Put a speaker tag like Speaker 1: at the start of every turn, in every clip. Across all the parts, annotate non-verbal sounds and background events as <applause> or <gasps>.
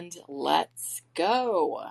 Speaker 1: and let's go.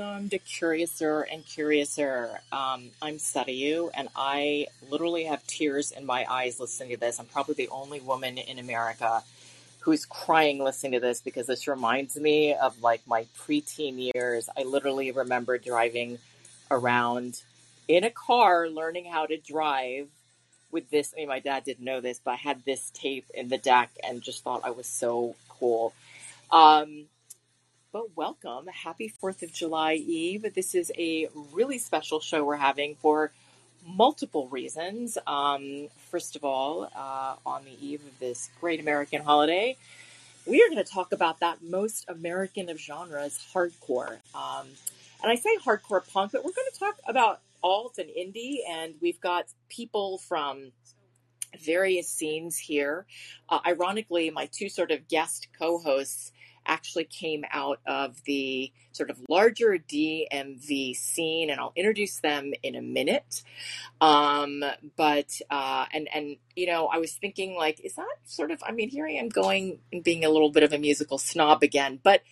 Speaker 2: Welcome to Curiouser and Curiouser. Um, I'm Sarayu, and I literally have tears in my eyes listening to this. I'm probably the only woman in America who's crying listening to this because this reminds me of like my preteen years. I literally remember driving around in a car learning how to drive with this. I mean, my dad didn't know this, but I had this tape in the deck and just thought I was so cool. Um, but welcome. Happy 4th of July Eve. This is a really special show we're having for multiple reasons. Um, first of all, uh, on the eve of this great American holiday, we are going to talk about that most American of genres, hardcore. Um, and I say hardcore punk, but we're going to talk about alt and indie, and we've got people from various scenes here. Uh, ironically, my two sort of guest co hosts actually came out of the sort of larger DMV scene, and I'll introduce them in a minute. Um, but uh, and and you know, I was thinking like, is that sort of? I mean, here I am going and being a little bit of a musical snob again, but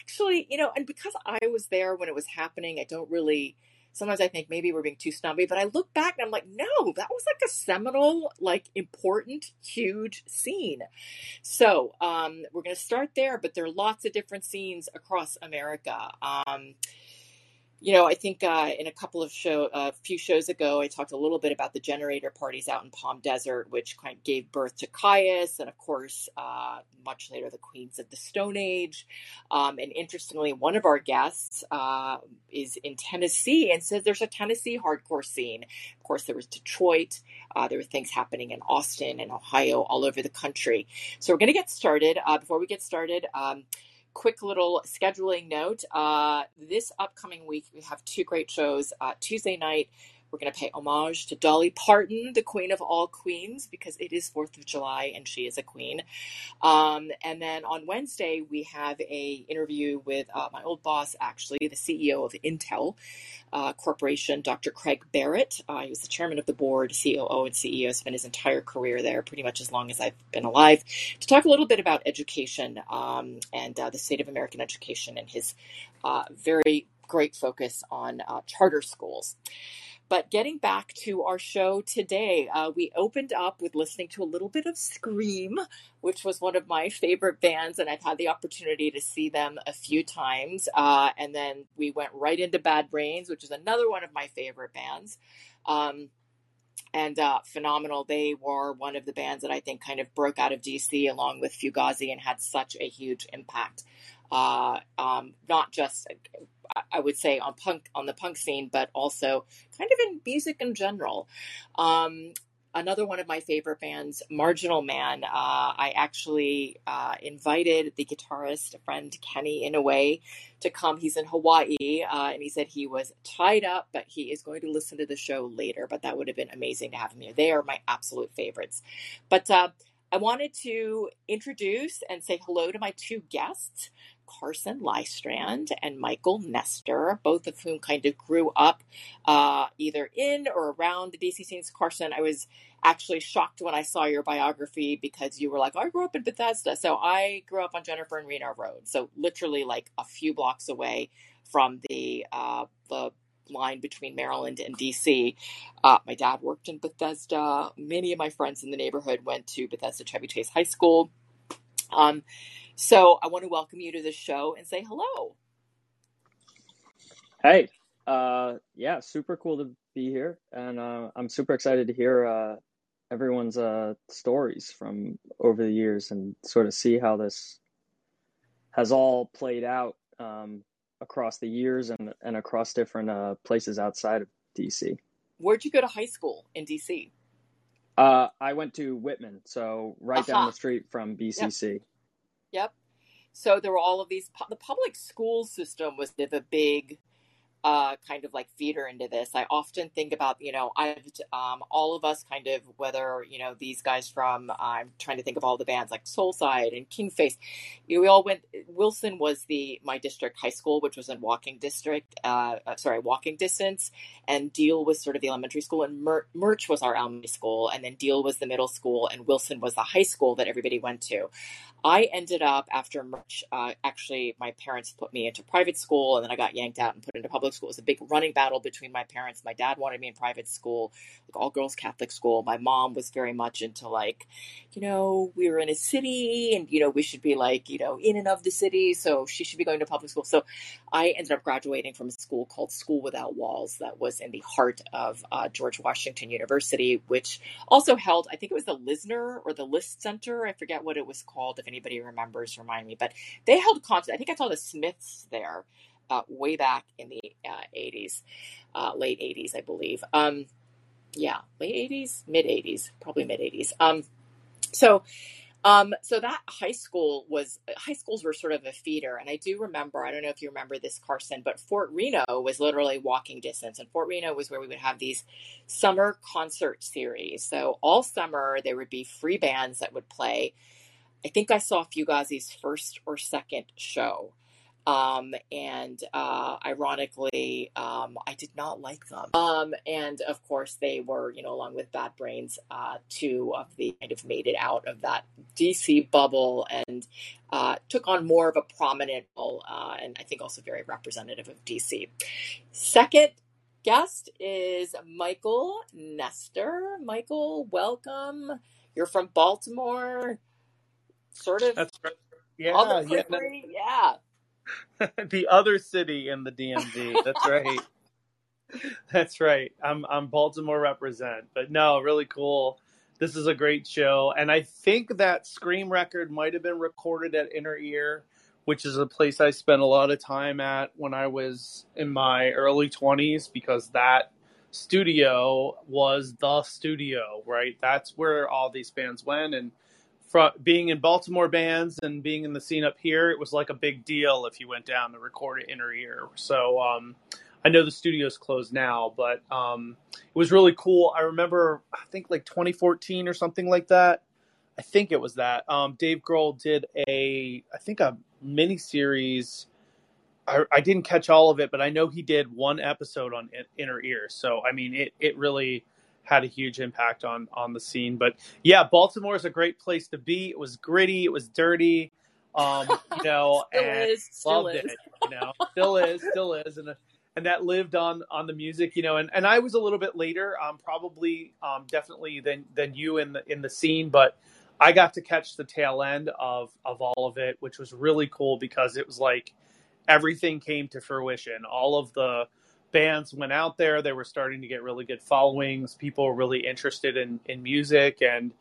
Speaker 2: actually, you know, and because I was there when it was happening, I don't really sometimes I think maybe we're being too snobby, but I look back and I'm like, no, that was like a seminal, like important, huge scene. So um, we're going to start there, but there are lots of different scenes across America. Um, you know, I think uh, in a couple of show, a uh, few shows ago, I talked a little bit about the generator parties out in Palm Desert, which kind of gave birth to Kyuss, and of course, uh, much later, the Queens of the Stone Age. Um, and interestingly, one of our guests uh, is in Tennessee and says there's a Tennessee hardcore scene. Of course, there was Detroit. Uh, there were things happening in Austin and Ohio, all over the country. So we're going to get started. Uh, before we get started. Um, quick little scheduling note. Uh, this upcoming week, we have two great shows. Uh, Tuesday night, we're going to pay homage to Dolly Parton, the queen of all queens, because it is 4th of July and she is a queen. Um, and then on Wednesday, we have a interview with uh, my old boss, actually, the CEO of Intel uh, Corporation, Dr. Craig Barrett. Uh, he was the chairman of the board, COO, and CEO, spent his entire career there, pretty much as long as I've been alive, to talk a little bit about education um, and uh, the state of American education and his uh, very great focus on uh, charter schools. But getting back to our show today, uh, we opened up with listening to a little bit of Scream, which was one of my favorite bands, and I've had the opportunity to see them a few times. Uh, and then we went right into Bad Brains, which is another one of my favorite bands. Um, and uh, phenomenal. They were one of the bands that I think kind of broke out of DC along with Fugazi and had such a huge impact. Uh, um, not just I would say on punk on the punk scene, but also kind of in music in general. Um, another one of my favorite bands, Marginal Man. Uh, I actually uh, invited the guitarist, friend Kenny Inouye, to come. He's in Hawaii, uh, and he said he was tied up, but he is going to listen to the show later. But that would have been amazing to have him here. They are my absolute favorites. But uh, I wanted to introduce and say hello to my two guests. Carson Lystrand and Michael Nestor, both of whom kind of grew up uh, either in or around the DC scenes. Carson, I was actually shocked when I saw your biography because you were like, I grew up in Bethesda. So I grew up on Jennifer and Reno Road. So literally like a few blocks away from the, uh, the line between Maryland and DC. Uh, my dad worked in Bethesda. Many of my friends in the neighborhood went to Bethesda Chevy Chase High School. Um, so I want to welcome you to the show and say hello.
Speaker 3: Hey, uh, yeah, super cool to be here, and uh, I'm super excited to hear uh, everyone's uh, stories from over the years and sort of see how this has all played out um, across the years and and across different uh, places outside of DC.
Speaker 2: Where'd you go to high school in DC?
Speaker 3: Uh, I went to Whitman, so right uh-huh. down the street from BCC.
Speaker 2: Yep. Yep. So there were all of these. The public school system was the big uh, kind of like feeder into this. I often think about, you know, I've um, all of us kind of whether you know these guys from I'm trying to think of all the bands like Soulside and Kingface. You know, we all went. Wilson was the my district high school, which was in walking district. Uh, uh sorry, walking distance, and Deal was sort of the elementary school, and Mer- Murch was our elementary school, and then Deal was the middle school, and Wilson was the high school that everybody went to. I ended up after much. Uh, actually, my parents put me into private school, and then I got yanked out and put into public school. It was a big running battle between my parents. My dad wanted me in private school, like all girls Catholic school. My mom was very much into like, you know, we were in a city, and you know we should be like, you know, in and of the city, so she should be going to public school. So I ended up graduating from a school called School Without Walls that was in the heart of uh, George Washington University, which also held, I think it was the Lisner or the List Center. I forget what it was called. If anybody remembers, remind me. But they held concerts. I think I saw the Smiths there uh, way back in the uh, 80s, uh, late 80s, I believe. Um, yeah, late 80s, mid 80s, probably mid 80s. Um, so um, so that high school was high schools were sort of a feeder, and I do remember. I don't know if you remember this, Carson, but Fort Reno was literally walking distance, and Fort Reno was where we would have these summer concert series. So all summer there would be free bands that would play. I think I saw Fugazi's first or second show. Um, and uh, ironically, um, I did not like them. Um, and of course, they were, you know, along with Bad Brains, uh, two of the kind of made it out of that DC bubble and uh, took on more of a prominent role, uh, and I think also very representative of DC. Second guest is Michael Nestor. Michael, welcome. You're from Baltimore, sort of.
Speaker 4: That's right. Yeah, yeah,
Speaker 2: yeah. <laughs>
Speaker 4: the other city in the DMV. That's right. <laughs> That's right. I'm I'm Baltimore represent. But no, really cool. This is a great show, and I think that Scream record might have been recorded at Inner Ear, which is a place I spent a lot of time at when I was in my early 20s because that studio was the studio, right? That's where all these bands went and from being in Baltimore bands and being in the scene up here, it was like a big deal if you went down to record it Inner Ear. So um, I know the studio's closed now, but um, it was really cool. I remember, I think like 2014 or something like that. I think it was that. Um, Dave Grohl did a, I think a mini series. I, I, didn't catch all of it, but I know he did one episode on Inner Ear. So I mean, it it really had a huge impact on on the scene. But yeah, Baltimore is a great place to be. It was gritty, it was dirty, um, <laughs> you know, and
Speaker 2: is, loved
Speaker 4: is. it. You know, still is, still is, and and that lived on on the music, you know. And, and I was a little bit later, um, probably um, definitely than than you in the in the scene, but. I got to catch the tail end of of all of it, which was really cool because it was like everything came to fruition. All of the bands went out there. They were starting to get really good followings. People were really interested in, in music and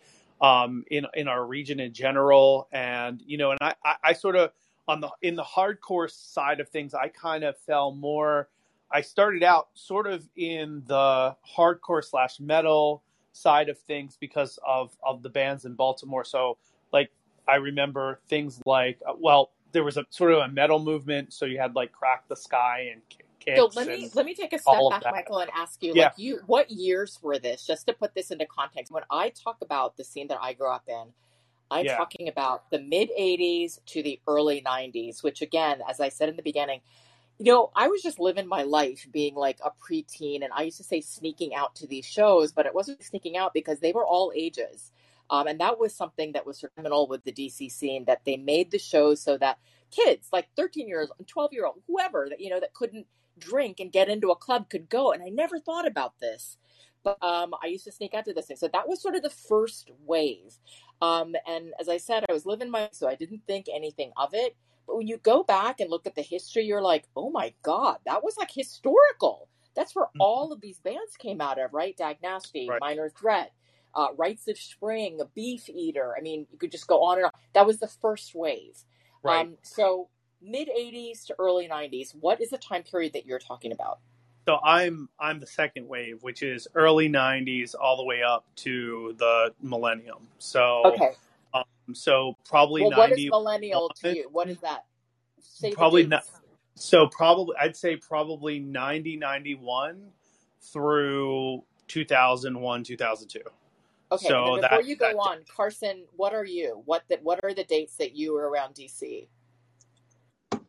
Speaker 4: um, in in our region in general. And you know, and I, I, I sort of on the in the hardcore side of things, I kind of fell more. I started out sort of in the hardcore slash metal side of things because of of the bands in Baltimore. So like I remember things like uh, well, there was a sort of a metal movement. So you had like Crack the Sky and
Speaker 2: so let me let me take a step back, Michael, and ask you, yeah. like you, what years were this? Just to put this into context, when I talk about the scene that I grew up in, I'm yeah. talking about the mid '80s to the early '90s, which again, as I said in the beginning, you know, I was just living my life being like a preteen, and I used to say sneaking out to these shows, but it wasn't sneaking out because they were all ages. Um, and that was something that was criminal with the DC scene that they made the shows so that kids like 13 years 12 year old whoever that you know that couldn't drink and get into a club could go. And I never thought about this. But um, I used to sneak out to this thing. So that was sort of the first wave. Um, and as I said, I was living my so I didn't think anything of it. But when you go back and look at the history, you're like, oh my God, that was like historical. That's where mm-hmm. all of these bands came out of, right? Dag Nasty, right. Minor Threat, uh, Rites of Spring, Beefeater. I mean, you could just go on and on. That was the first wave. Right. Um, so mid 80s to early 90s what is the time period that you're talking about?
Speaker 4: So i'm i'm the second wave which is early 90s all the way up to the millennium. So
Speaker 2: okay.
Speaker 4: um, so probably
Speaker 2: well, what is millennial to you? What is that?
Speaker 4: Say probably not so probably i'd say probably 90 91 through 2001 2002
Speaker 2: Okay, so before that, you go that, on, Carson, what are you? What the, what are the dates that you were around DC?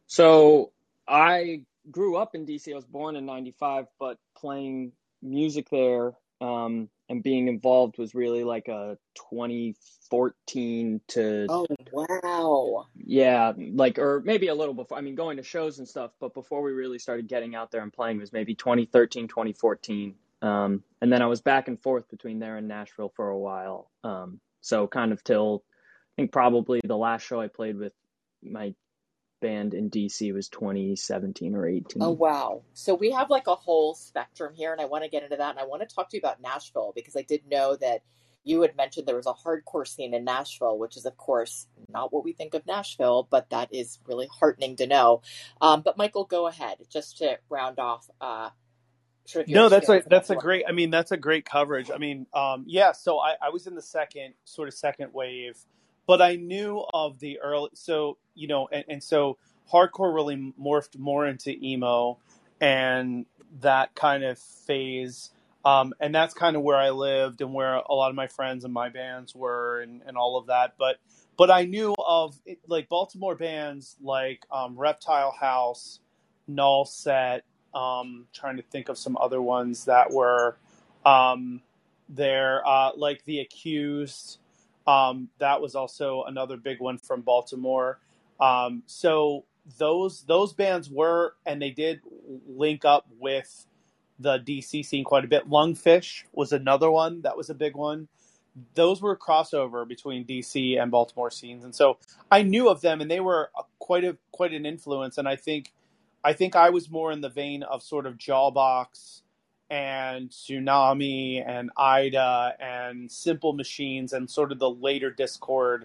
Speaker 3: So I grew up in DC. I was born in '95, but playing music there um, and being involved was really like a 2014 to
Speaker 2: Oh, wow.
Speaker 3: yeah, like or maybe a little before. I mean, going to shows and stuff, but before we really started getting out there and playing was maybe 2013, 2014. Um, and then I was back and forth between there and Nashville for a while. Um, so kind of till I think probably the last show I played with my band in DC was 2017 or 18.
Speaker 2: Oh, wow. So we have like a whole spectrum here, and I want to get into that. And I want to talk to you about Nashville because I did know that you had mentioned there was a hardcore scene in Nashville, which is, of course, not what we think of Nashville, but that is really heartening to know. Um, but Michael, go ahead just to round off uh, sort of
Speaker 4: No, that's a that's a
Speaker 2: Baltimore.
Speaker 4: great. I mean, that's a great coverage. I mean, um, yeah. So I, I was in the second sort of second wave, but I knew of the early. So you know, and, and so hardcore really morphed more into emo, and that kind of phase. Um, and that's kind of where I lived and where a lot of my friends and my bands were and, and all of that. But but I knew of it, like Baltimore bands like um, Reptile House, Null Set. Um, trying to think of some other ones that were um, there, uh, like The Accused. Um, that was also another big one from Baltimore. Um, so those those bands were, and they did link up with the DC scene quite a bit. Lungfish was another one that was a big one. Those were crossover between DC and Baltimore scenes, and so I knew of them, and they were quite a quite an influence. And I think I think I was more in the vein of sort of Jawbox and Tsunami and Ida and Simple Machines and sort of the later Dischord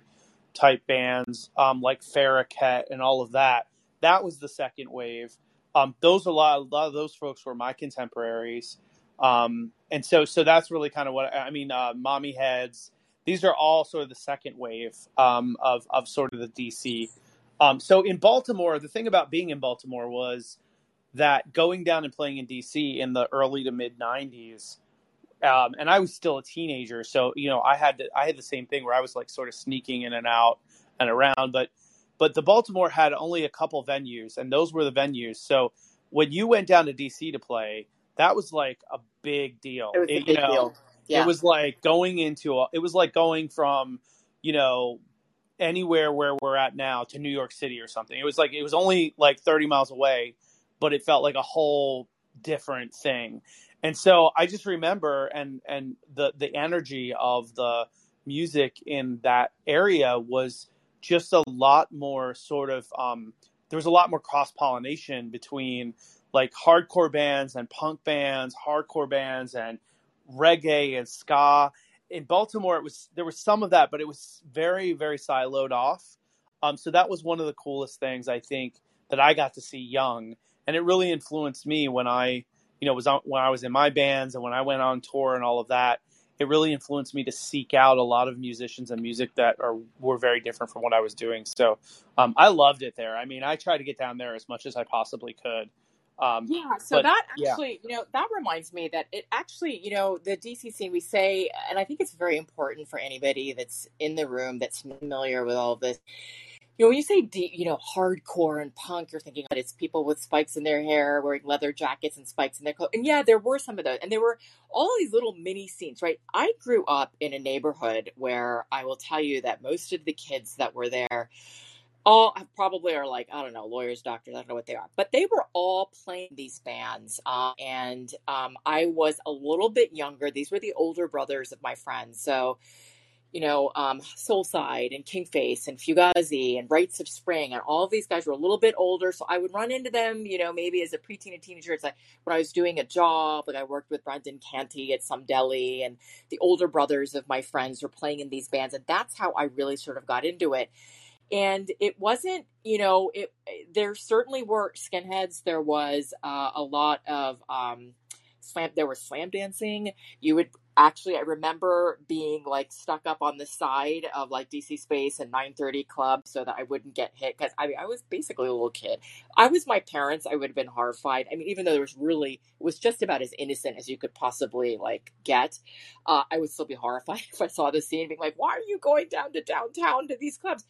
Speaker 4: type bands um, like Faraquet and all of that. That was the second wave. Um, those a lot, a lot of those folks were my contemporaries, um, and so so that's really kind of what I mean. Uh, Mommy Heads. These are all sort of the second wave um, of of sort of the DC. Um, so in Baltimore, the thing about being in Baltimore was that going down and playing in DC in the early to mid '90s, um, and I was still a teenager, so you know I had to, I had the same thing where I was like sort of sneaking in and out and around, but but the Baltimore had only a couple venues, and those were the venues. So when you went down to DC to play, that was like a big deal.
Speaker 2: It was a
Speaker 4: It-
Speaker 2: big
Speaker 4: know,
Speaker 2: deal. Yeah.
Speaker 4: it was like going into a, it was like going from you know anywhere where we're at now to New York City or something. It was like it was only like 30 miles away, but it felt like a whole different thing. And so I just remember and and the the energy of the music in that area was just a lot more sort of um there was a lot more cross pollination between like hardcore bands and punk bands, hardcore bands and reggae and ska. In Baltimore, it was there was some of that, but it was very very siloed off. Um, so that was one of the coolest things I think that I got to see young, and it really influenced me when I you know was on, when I was in my bands and when I went on tour and all of that. It really influenced me to seek out a lot of musicians and music that are were very different from what I was doing. So um, I loved it there. I mean, I tried to get down there as much as I possibly could. Um,
Speaker 2: Yeah, so
Speaker 4: but
Speaker 2: that
Speaker 4: yeah,
Speaker 2: actually, you know, that reminds me that it actually, you know, the DC scene, we say, and I think it's very important for anybody that's in the room that's familiar with all of this. You know, when you say, D, you know, hardcore and punk, you're thinking that it's people with spikes in their hair, wearing leather jackets and spikes in their clothes. And yeah, there were some of those. And there were all these little mini scenes, right? I grew up in a neighborhood where I will tell you that most of the kids that were there all probably are like I don't know lawyers, doctors. I don't know what they are, but they were all playing these bands. Uh, and um, I was a little bit younger. These were the older brothers of my friends. So you know, um, Soulside and Kingface and Fugazi and Rites of Spring and all of these guys were a little bit older. So I would run into them, you know, maybe as a preteen and teenager. It's like when I was doing a job, like I worked with Brendan Canty at some deli and the older brothers of my friends were playing in these bands. And that's how I really sort of got into it and it wasn't you know it there certainly were skinheads there was uh, a lot of um slam there was slam dancing you would actually i remember being like stuck up on the side of like dc space and 930 club so that i wouldn't get hit because i mean i was basically a little kid. I was my parents i would have been horrified. I mean even though there was really it was just about as innocent as you could possibly like get uh, i would still be horrified <laughs> if i saw the scene being like why are you going down to downtown to these clubs?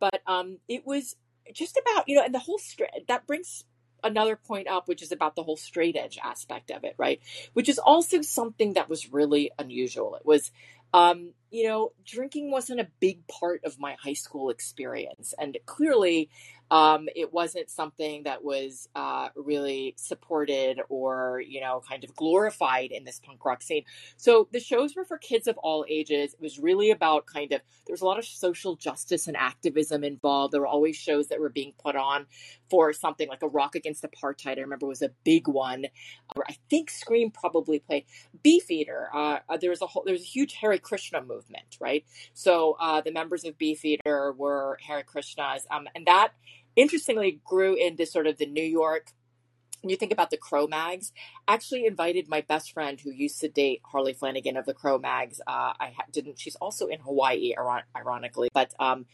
Speaker 2: But um, it was just about you know, and the whole stri- that brings another point up, which is about the whole straight edge aspect of it, right? Which is also something that was really unusual. It was, um, you know, drinking wasn't a big part of my high school experience. And clearly, um, it wasn't something that was uh, really supported or you know kind of glorified in this punk rock scene. So the shows were for kids of all ages. It was really about kind of there was a lot of social justice and activism involved. There were always shows that were being put on for something like a rock against apartheid i remember was a big one. I think scream probably played. Beefeater uh, there was a whole there was a huge Hare Krishna movement right? So uh, the members of beefeater were Hare Krishnas um, and that interestingly grew into sort of the New York. When you think about the Cro-Mags, actually invited my best friend who used to date Harley Flanagan of the Cro-Mags. Uh, I didn't. She's also in Hawaii, ironically, but um,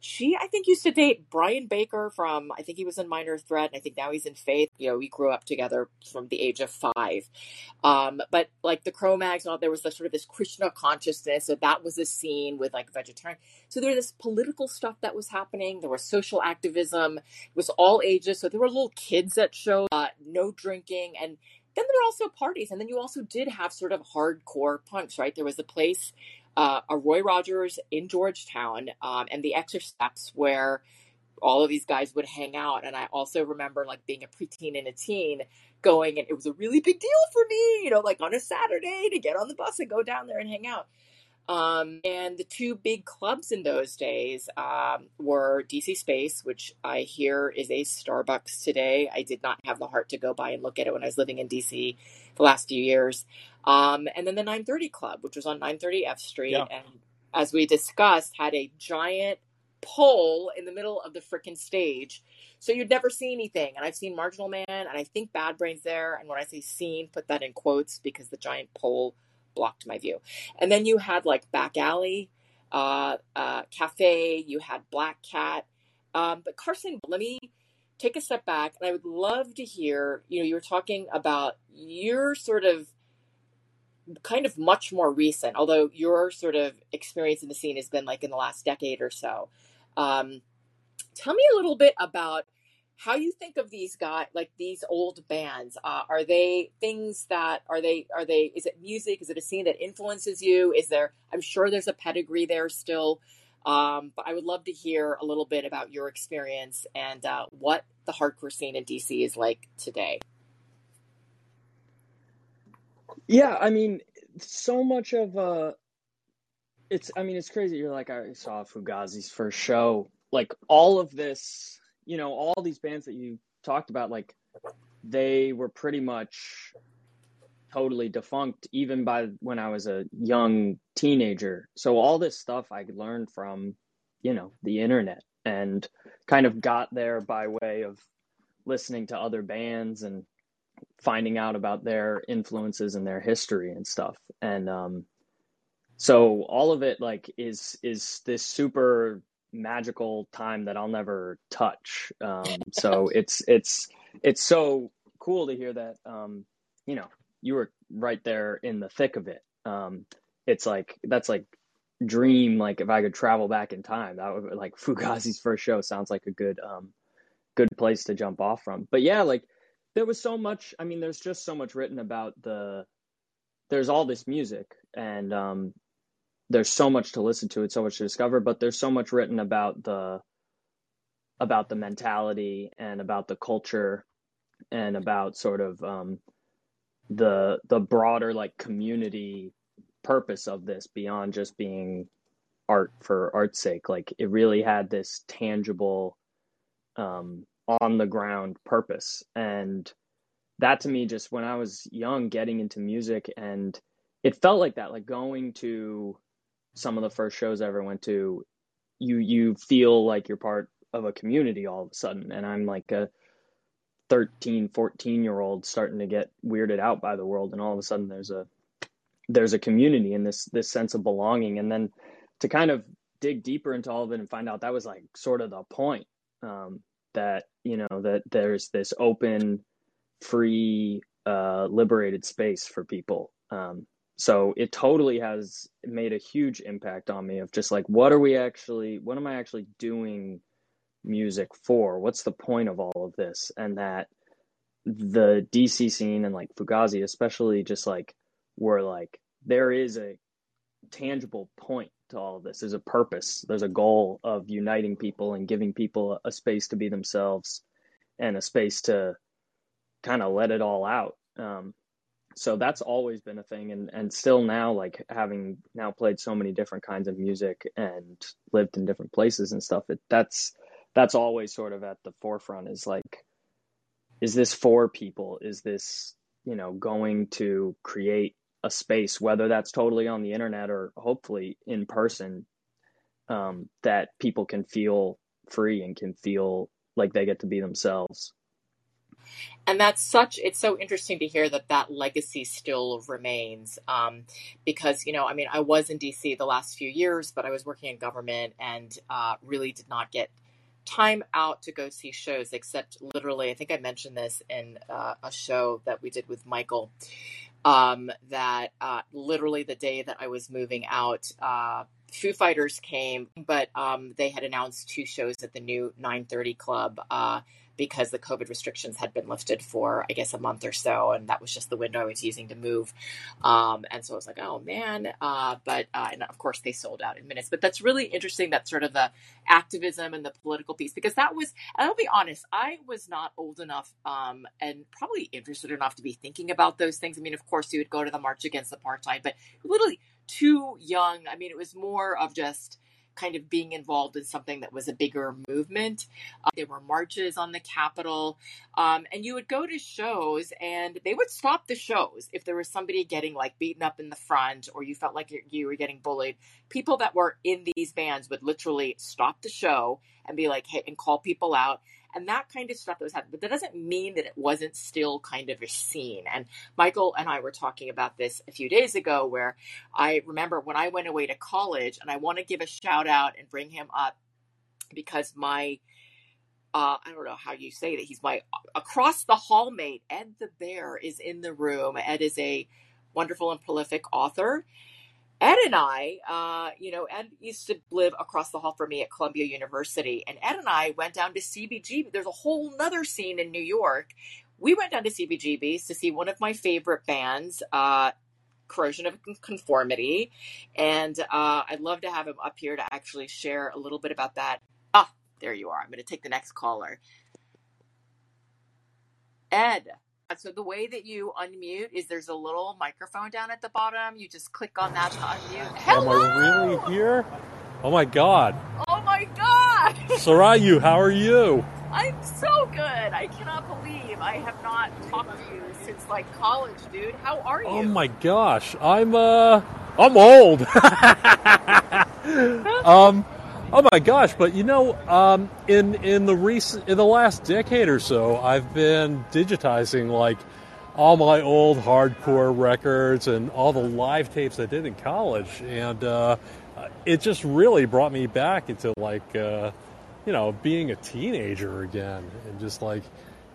Speaker 2: she I think used to date Brian Baker from I think he was in Minor Threat and I think now he's in Faith. You know, we grew up together from the age of five. Um, but like the Cro-Mags, there was the sort of this Krishna consciousness. So that was a scene with like vegetarian. So there was this political stuff that was happening. There was social activism. It was all ages. So there were little kids that showed uh, no drinking, and then there were also parties. And then you also did have sort of hardcore punks, right? There was a place uh, a Roy Rogers in Georgetown um, and the Extra steps where all of these guys would hang out. And I also remember like being a preteen and a teen going, and it was a really big deal for me, you know, like on a Saturday to get on the bus and go down there and hang out. Um, and the two big clubs in those days um, were DC Space, which I hear is a Starbucks today. I did not have the heart to go by and look at it when I was living in DC the last few years. Um, and then the 930 Club, which was on 930 F Street. Yeah. And as we discussed, had a giant pole in the middle of the freaking stage. So you'd never see anything. And I've seen Marginal Man and I think Bad Brains there. And when I say seen, put that in quotes because the giant pole blocked my view. And then you had like Back Alley, uh, uh, Cafe, you had Black Cat. Um, but Carson, let me take a step back and I would love to hear, you know, you were talking about your sort of kind of much more recent, although your sort of experience in the scene has been like in the last decade or so. Um, tell me a little bit about how you think of these guys like these old bands uh, are they things that are they are they is it music? Is it a scene that influences you? Is there i'm sure there's a pedigree there still um, but i would love to hear a little bit about your experience and uh, what the hardcore scene in dc is like today.
Speaker 3: Yeah i mean so much of uh it's i mean it's crazy. You're like i saw fugazi's first show. Like all of this you know, all these bands that you talked about, like they were pretty much totally defunct even by when I was a young teenager. So all this stuff I learned from, you know, the internet and kind of got there by way of listening to other bands and finding out about their influences and their history and stuff. And um so all of it like is is this super magical time that I'll never touch. Um, so <laughs> it's it's it's so cool to hear that. Um, you know, you were right there in the thick of it. Um, it's like that's like dream. Like if I could travel back in time, that would like <laughs> Fugazi's first show sounds like a good um, good place to jump off from. But yeah, like there was so much. I mean, there's just so much written about the. There's all this music and um, there's so much to listen to and so much to discover, but there's so much written about the about the mentality and about the culture and about sort of um, the the broader like community purpose of this beyond just being art for art's sake. Like it really had this tangible, um, on the ground purpose, and that to me, just when I was young, getting into music, and it felt like that, like going to some of the first shows I ever went to, you you feel like you're part of a community all of a sudden. And I'm like a 13, 14 year old starting to get weirded out by the world, and all of a sudden there's a there's a community and this this sense of belonging. And then to kind of dig deeper into all of it and find out that was like sort of the point um, that you know that there's this open, free, uh, liberated space for people. Um, so it totally has made a huge impact on me of just like what are we actually what am i actually doing music for what's the point of all of this and that the DC scene and like Fugazi, especially, just like were like there is a tangible point to all of this. There's a purpose. There's a goal of uniting people and giving people a space to be themselves and a space to kind of let it all out. Um, so that's always been a thing and and still now like having now played so many different kinds of music and lived in different places and stuff it that's that's always sort of at the forefront is like is this for people? Is this you know going to create a space whether that's totally on the internet or hopefully in person um, that people can feel free and can feel like they get to be themselves
Speaker 2: and that's such it's so interesting to hear that that legacy still remains um, because you know i mean i was in dc the last few years but i was working in government and uh, really did not get time out to go see shows except literally i think i mentioned this in uh, a show that we did with michael um, that uh, literally the day that i was moving out uh, Foo Fighters came, but um, they had announced two shows at the new 930 Club uh, because the COVID restrictions had been lifted for, I guess, a month or so. And that was just the window I was using to move. Um, and so I was like, oh man. Uh, but, uh, and of course, they sold out in minutes. But that's really interesting that sort of the activism and the political piece, because that was, and I'll be honest, I was not old enough um, and probably interested enough to be thinking about those things. I mean, of course, you would go to the March Against the Apartheid, but literally too young. I mean, it was more of just, kind of being involved in something that was a bigger movement. Uh, there were marches on the Capitol, um, and you would go to shows, and they would stop the shows if there was somebody getting like beaten up in the front, or you felt like you were getting bullied. People that were in these bands would literally stop the show and be like, "Hey," and call people out and that kind of stuff that was happening. But that doesn't mean that it wasn't still kind of a scene. And Michael and I were talking about this a few days ago, where I remember when I went away to college, and I want to give a shout out and bring him up because my uh, I don't know how you say that. He's my across the hall mate. Ed the Bear is in the room. Ed is a wonderful and prolific author. Ed and I, uh, you know, Ed used to live across the hall from me at Columbia University, and Ed and I went down to CBGB. There's a whole nother scene in New York. We went down to CBGB's to see one of my favorite bands, uh, Corrosion of Conformity, and uh, I'd love to have him up here to actually share a little bit about that. Ah, there you are. I'm going to take the next caller. Ed. So the way that you unmute is there's a little microphone down at the bottom. You just click on that to unmute. Hello!
Speaker 5: Am I really here? Oh my god.
Speaker 2: Oh my god! <laughs>
Speaker 5: Sarayu, how are you?
Speaker 2: I'm so good. I cannot believe I have not talked to you since like college, dude. How are you?
Speaker 5: Oh my gosh. I'm uh I'm old. <laughs> um Oh my gosh! But you know, um, in in the recent in the last decade or so, I've been digitizing like all my old hardcore records and all the live tapes I did in college, and uh, it just really brought me back into like uh, you know being a teenager again, and just like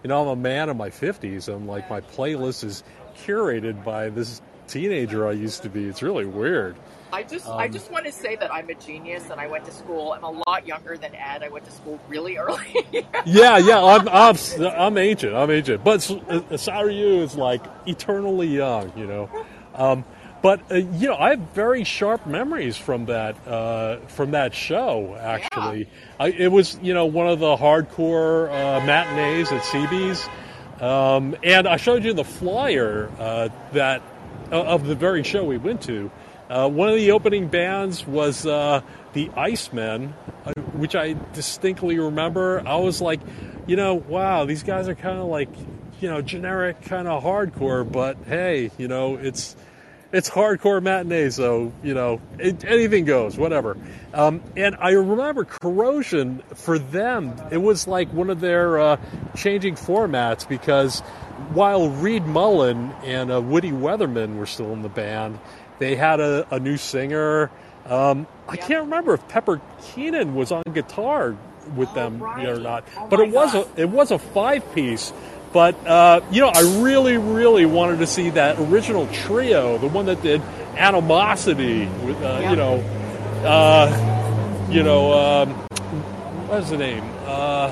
Speaker 5: you know I'm a man in my fifties. I'm like my playlist is curated by this teenager I used to be. It's really weird.
Speaker 2: I just um, I just want to say that I'm a genius and I went to school. I'm a lot younger than Ed. I went to school really <laughs> early.
Speaker 5: yeah, yeah, I'm, I'm I'm ancient. I'm ancient, but uh, you is like eternally young. You know. Um, but uh, you know, I have very sharp memories from that uh, from that show. Actually, yeah. I, it was you know one of the hardcore uh, matinees at CB's, um, and I showed you the flyer uh, that uh, of the very show we went to. Uh, one of the opening bands was uh, the Icemen, uh, which I distinctly remember. I was like, you know, wow, these guys are kind of like, you know, generic kind of hardcore, but hey, you know, it's it's hardcore matinee, so you know it, anything goes, whatever. Um, and I remember Corrosion for them, it was like one of their uh, changing formats because while Reed Mullin and uh, Woody Weatherman were still in the band, they had a, a new singer. Um, I can't remember if Pepper Keenan was on guitar with oh, them right. or not, oh but it was a it was a five piece. But uh, you know, I really, really wanted to see that original trio, the one that did Animosity with uh, yep. you know, uh, you know, um, what's the name? Uh,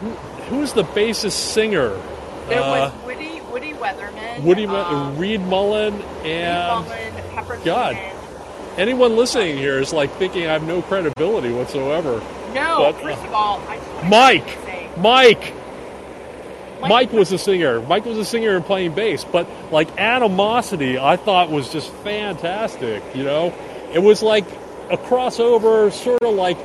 Speaker 5: who, who's the bassist singer?
Speaker 2: There
Speaker 5: Uh,
Speaker 2: was Woody Woody Weatherman,
Speaker 5: Woody,
Speaker 2: um,
Speaker 5: Reed Mullin,
Speaker 2: Reed
Speaker 5: and
Speaker 2: Mullin, Pepper
Speaker 5: God.
Speaker 2: Keenan.
Speaker 5: anyone listening here is like thinking I have no credibility whatsoever.
Speaker 2: No,
Speaker 5: But,
Speaker 2: first
Speaker 5: uh,
Speaker 2: of all, I just wanna
Speaker 5: Mike! Mike.
Speaker 2: Mike-
Speaker 5: Mike was a singer. Mike was a singer and playing bass, but like Animosity, I thought was just fantastic. You know, it was like a crossover, sort of like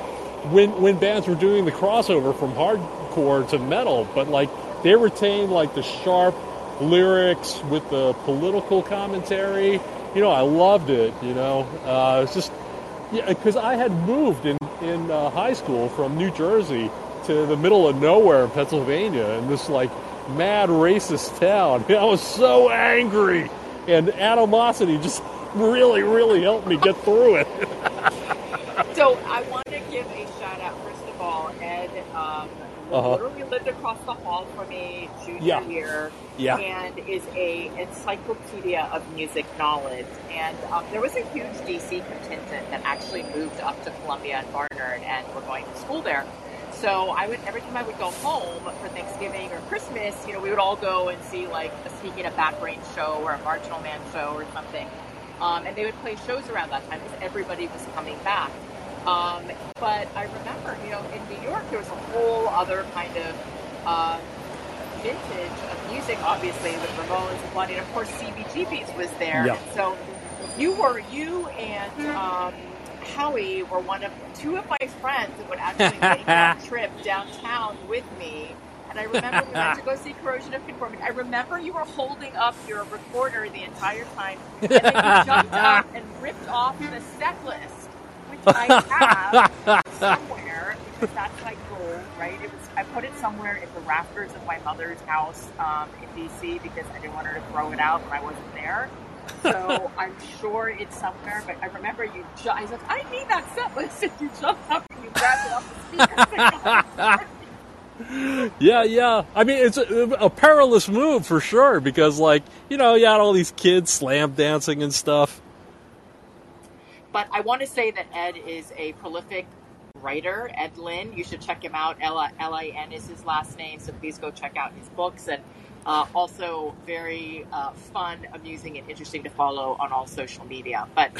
Speaker 5: when when bands were doing the crossover from hardcore to metal, but like they retained like the sharp lyrics with the political commentary. You know, I loved it. You know, uh, it's just yeah, because I had moved in in uh, high school from New Jersey to the middle of nowhere in Pennsylvania, in this like mad racist town. <laughs> I was so angry, and animosity just really, really helped me get through it. <laughs>
Speaker 2: So I want to give a shout out, first of all, Ed. Um,
Speaker 5: Uh-huh.
Speaker 2: literally lived across the hall from me
Speaker 5: Yeah.
Speaker 2: year,
Speaker 5: Yeah.
Speaker 2: and is a encyclopedia of music knowledge. And um, there was a huge DC contingent that actually moved up to Columbia and Barnard, and were going to school there. So I would every time I would go home for Thanksgiving or Christmas, you know, we would all go and see like a Speaking of Back Range show or a Marginal Man show or something. Um, and they would play shows around that time because everybody was coming back. Um, but I remember, you know, in New York, there was a whole other kind of uh, vintage of music, obviously, with Ramones and Blondie, and of course, CBGBs was there.
Speaker 5: Yeah.
Speaker 2: So you were, you and um, Howie were one of two of my friends that would actually <laughs> make that trip downtown with me. And I remember we went to go see Corrosion of Conformity. I remember you were holding up your recorder the entire time, and then you <laughs> jumped up and ripped off the set list, which I have <laughs> somewhere because that's my goal, right? It was I put it somewhere in the rafters of my mother's house um, in DC because I didn't want her to throw it out when I wasn't there. So <laughs> I'm sure it's somewhere, but I remember you. Ju- I said, "I need that set list," <laughs> and you jumped up and you grabbed it off the speaker. <laughs>
Speaker 5: yeah, yeah. I mean, it's a, a perilous move for sure because, like, you know, you had all these kids slam dancing and stuff.
Speaker 2: But I want to say that Ed is a prolific writer, Ed Lin. You should check him out. L I N is his last name, so please go check out his books. And uh, also very uh, fun, amusing, and interesting to follow on all social media. But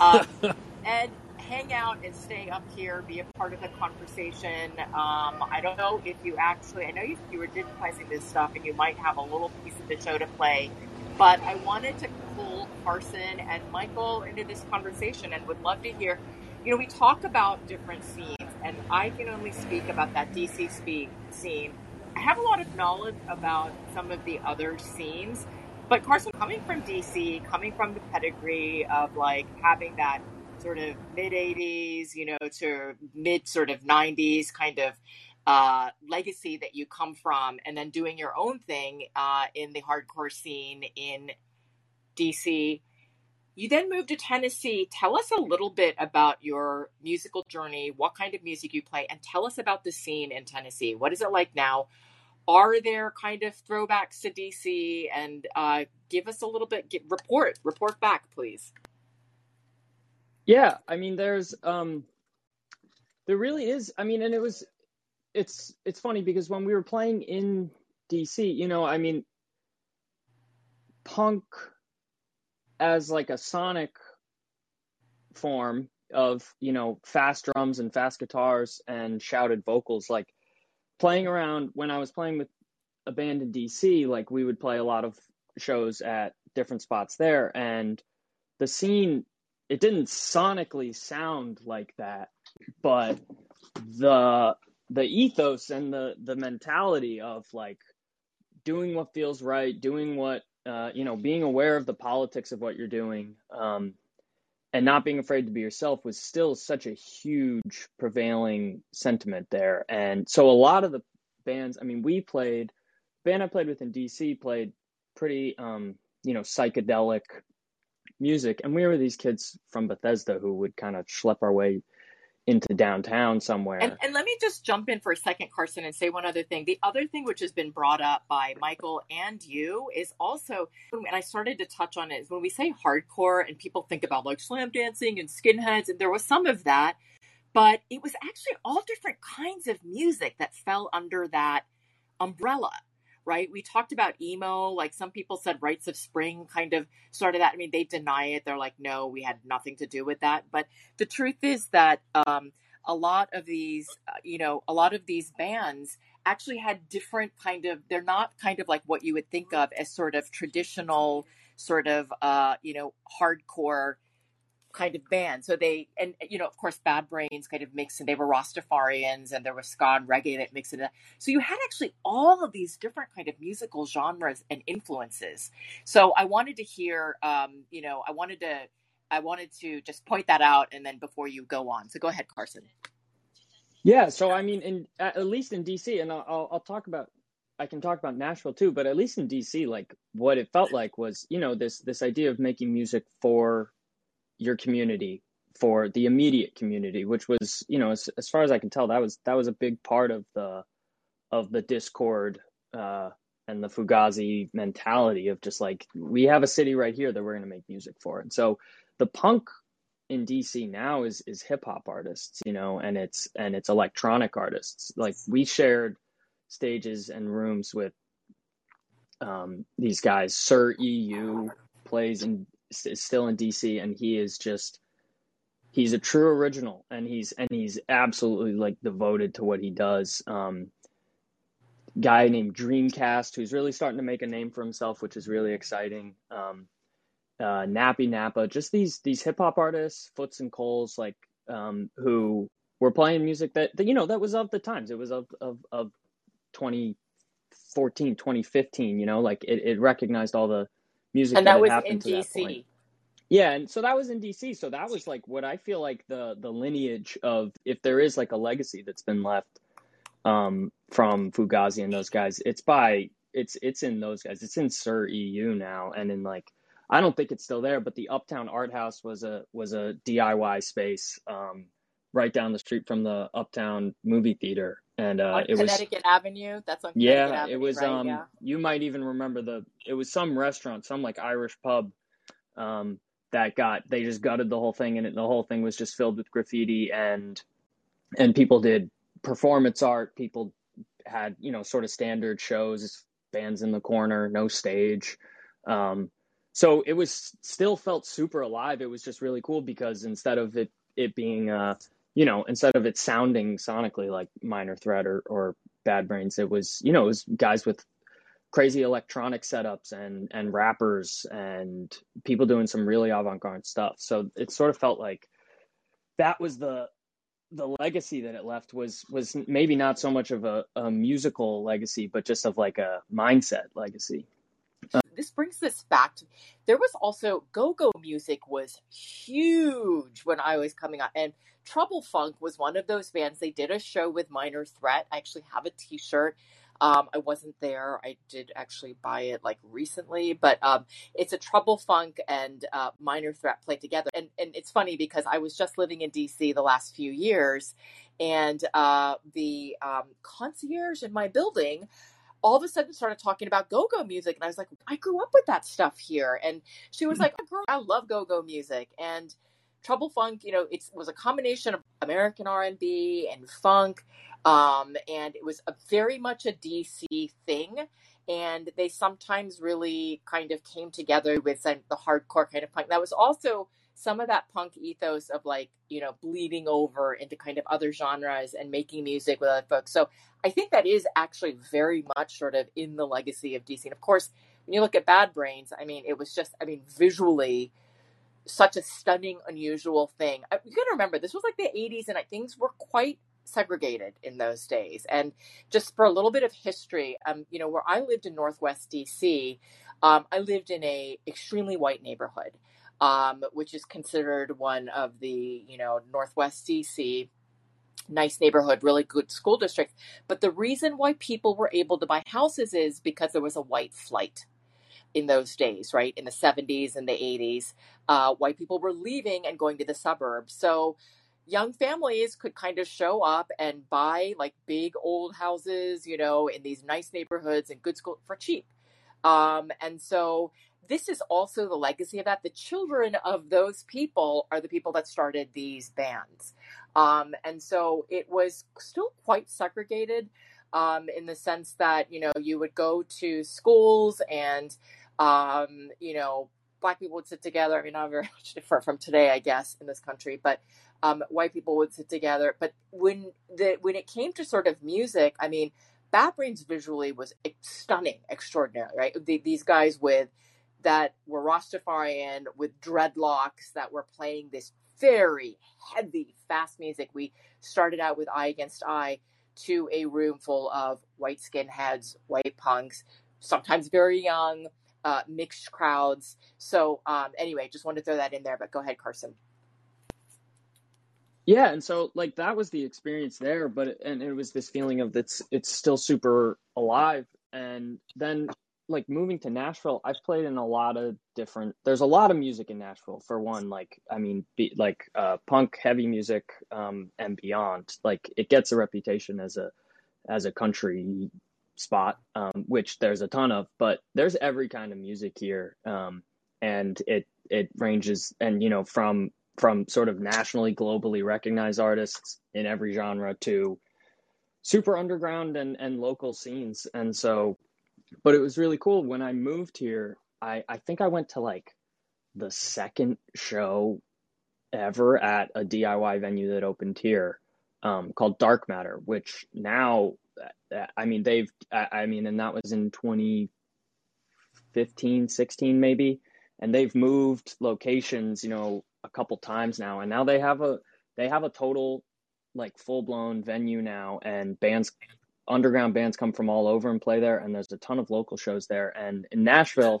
Speaker 2: um, <laughs> Ed, hang out and stay up here, be a part of the conversation. Um, I don't know if you actually, I know you, you were digitizing this stuff and you might have a little piece of the show to play, but I wanted to pull Carson and Michael into this conversation and would love to hear. You know, we talk about different scenes, and I can only speak about that DC speak scene. I have a lot of knowledge about some of the other scenes, but Carson, coming from DC, coming from the pedigree of like having that sort of mid 80s, you know, to mid sort of 90s kind of uh, legacy that you come from, and then doing your own thing uh, in the hardcore scene in DC. You then moved to Tennessee. Tell us a little bit about your musical journey, what kind of music you play, and tell us about the scene in Tennessee. What is it like now? Are there kind of throwbacks to DC? And uh, give us a little bit, get, report, report back, please.
Speaker 3: Yeah, I mean, there's um, there really is. I mean, and it was, it's it's funny because when we were playing in DC, you know, I mean, punk as like a sonic form of you know fast drums and fast guitars and shouted vocals, like playing around when I was playing with a band in DC, like we would play a lot of shows at different spots there, and the scene it didn't sonically sound like that, but the the ethos and the the mentality of like doing what feels right, doing what uh, you know, being aware of the politics of what you're doing, um, and not being afraid to be yourself was still such a huge prevailing sentiment there. And so a lot of the bands, I mean, we played band I played with in DC played pretty um, you know, psychedelic music and we were these kids from Bethesda who would kind of schlep our way into downtown somewhere.
Speaker 2: And, and let me just jump in for a second, Carson, and say one other thing. The other thing which has been brought up by Michael and you is also, and I started to touch on it, is when we say hardcore and people think about like slam dancing and skinheads, and there was some of that, but it was actually all different kinds of music that fell under that umbrella right? We talked about emo, like some people said Rites of Spring kind of started that. I mean, they deny it. They're like, no, we had nothing to do with that. But the truth is that um, a lot of these, uh, you know, a lot of these bands actually had different kind of, they're not kind of like what you would think of as sort of traditional, sort of, uh, you know, hardcore kind of band. So they, and you know, of course, Bad Brains kind of mixed, and they were Rastafarians, and there was ska and reggae that mixed it. So you had actually all of these different kind of musical genres and influences. So I wanted to hear, um, you know, I wanted to, I wanted to just point that out, and then before you go on, so go ahead, Carson.
Speaker 3: Yeah, so I mean, in at least in DC, and I'll I'll talk about I can talk about Nashville too, but at least in DC, like what it felt like was, you know, this this idea of making music for your community for the immediate community, which was, you know, as, as far as I can tell, that was that was a big part of the of the Dischord uh, and the Fugazi mentality of just like we have a city right here that we're going to make music for. And so the punk in DC now is is hip hop artists, you know, and it's and it's electronic artists. Like we shared stages and rooms with um, these guys. Sir EU plays in is still in DC, and he is just he's a true original, and he's and he's absolutely like devoted to what he does. Um, guy named Dreamcast, who's really starting to make a name for himself, which is really exciting. Um, uh, Nappy Nappa, just these these hip hop artists, Foots and Coles, like um, who were playing music that, that you know that was of the times. It was of of of 2014, 2015. You know, like it, it recognized all the music
Speaker 2: and that,
Speaker 3: that
Speaker 2: was in
Speaker 3: happened to that point.
Speaker 2: DC.
Speaker 3: Yeah, and so that was in DC. So that was like what I feel like the the lineage of if there is like a legacy that's been left um, from Fugazi and those guys, it's by it's it's in those guys. It's in Sir EU now, and in like I don't think it's still there, but the Uptown Art House was a was a DIY space um, right down the street from the Uptown movie theater, and uh, it was
Speaker 2: Connecticut Avenue. That's on Connecticut
Speaker 3: yeah,
Speaker 2: Avenue,
Speaker 3: it was
Speaker 2: right?
Speaker 3: um
Speaker 2: yeah.
Speaker 3: you might even remember the it was some restaurant, some like Irish pub um that got they just gutted the whole thing and it, the whole thing was just filled with graffiti and and people did performance art, people had, you know, sort of standard shows, bands in the corner, no stage. Um so it was still felt super alive. It was just really cool because instead of it it being uh you know, instead of it sounding sonically like Minor Threat or, or Bad Brains, it was, you know, it was guys with crazy electronic setups and and rappers and people doing some really avant-garde stuff. So it sort of felt like that was the the legacy that it left was was maybe not so much of a, a musical legacy, but just of like a mindset legacy.
Speaker 2: This brings this back there was also go-go music was huge when I was coming up and Trouble Funk was one of those bands. They did a show with Minor Threat. I actually have a t-shirt. Um, I wasn't there. I did actually buy it like recently, but um, it's a Trouble Funk and uh, Minor Threat play together. And and it's funny because I was just living in DC the last few years, and uh, the um, concierge in my building all of a sudden started talking about go-go music and I was like I grew up with that stuff here. And she was like girl I love go-go music. And Trouble Funk you know it was a combination of American R&B and funk um, and it was a very much a DC thing. And they sometimes really kind of came together with some, the hardcore kind of punk. That was also some of that punk ethos of like you know bleeding over into kind of other genres and making music with other folks. So i think that is actually very much sort of in the legacy of dc and of course when you look at bad brains i mean it was just i mean visually such a stunning unusual thing. I- you gotta remember this was like the 80s and things were quite segregated in those days. And just for a little bit of history um you know where i lived in northwest dc um, i lived in a extremely white neighborhood um, which is considered one of the you know Northwest DC nice neighborhood, really good school district. But the reason why people were able to buy houses is because there was a white flight in those days, right? In the 70s and the 80s, uh, white people were leaving and going to the suburbs. So young families could kind of show up and buy like big old houses, you know, in these nice neighborhoods and good school for cheap. Um, and so this is also the legacy of that. The children of those people are the people that started these bands. Um, and so it was still quite segregated um, in the sense that, you know, you would go to schools and, um, you know, black people would sit together. I mean, not very <laughs> much different from today, I guess, in this country, but um, white people would sit together. But when the when it came to sort of music, I mean, Bad Brains visually was stunning, extraordinary, right? The, these guys with that were Rastafarian with dreadlocks that were playing this very heavy, fast music. We started out with I Against I to a room full of white skinheads, white punks, sometimes very young, uh, mixed crowds. So um, anyway, just wanted to throw that in there. But go ahead, Carson.
Speaker 3: Yeah, and so like that was the experience there, but and it was this feeling of it's it's still super alive. And then like moving to Nashville, I've played in a lot of different. There's a lot of music in Nashville. For one, like I mean, be, like uh, punk, heavy music, um, and beyond. Like it gets a reputation as a as a country spot, um, which there's a ton of, but there's every kind of music here. Um, and it, it ranges and, you know, from, from sort of nationally, globally recognized artists in every genre to super underground and, and local scenes. And so, but it was really cool when I moved here. I, I think I went to like the second show ever at a DIY venue that opened here um, called Dark Matter, which now I mean, they've, I mean, and that was in 2015, 16, maybe. And they've moved locations, you know, a couple times now. And now they have a, they have a total like full blown venue now and bands, underground bands come from all over and play there. And there's a ton of local shows there. And in Nashville,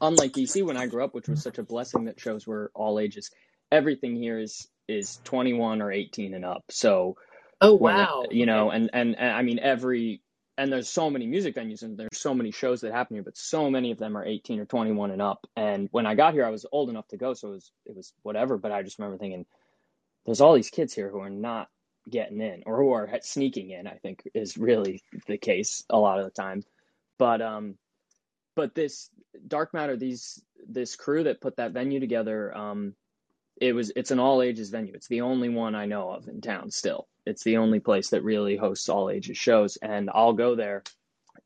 Speaker 3: unlike DC when I grew up, which was such a blessing that shows were all ages, everything here is, is 21 or 18 and up. So,
Speaker 2: Oh wow!
Speaker 3: you know, and, and and I mean every and there's so many music venues and there's so many shows that happen here, but so many of them are 18 or 21 and up. And when I got here, I was old enough to go, so it was it was whatever. But I just remember thinking, there's all these kids here who are not getting in or who are sneaking in. I think is really the case a lot of the time. But um, but this dark matter, these this crew that put that venue together, um, it was it's an all ages venue. It's the only one I know of in town still. It's the only place that really hosts all ages shows, and I'll go there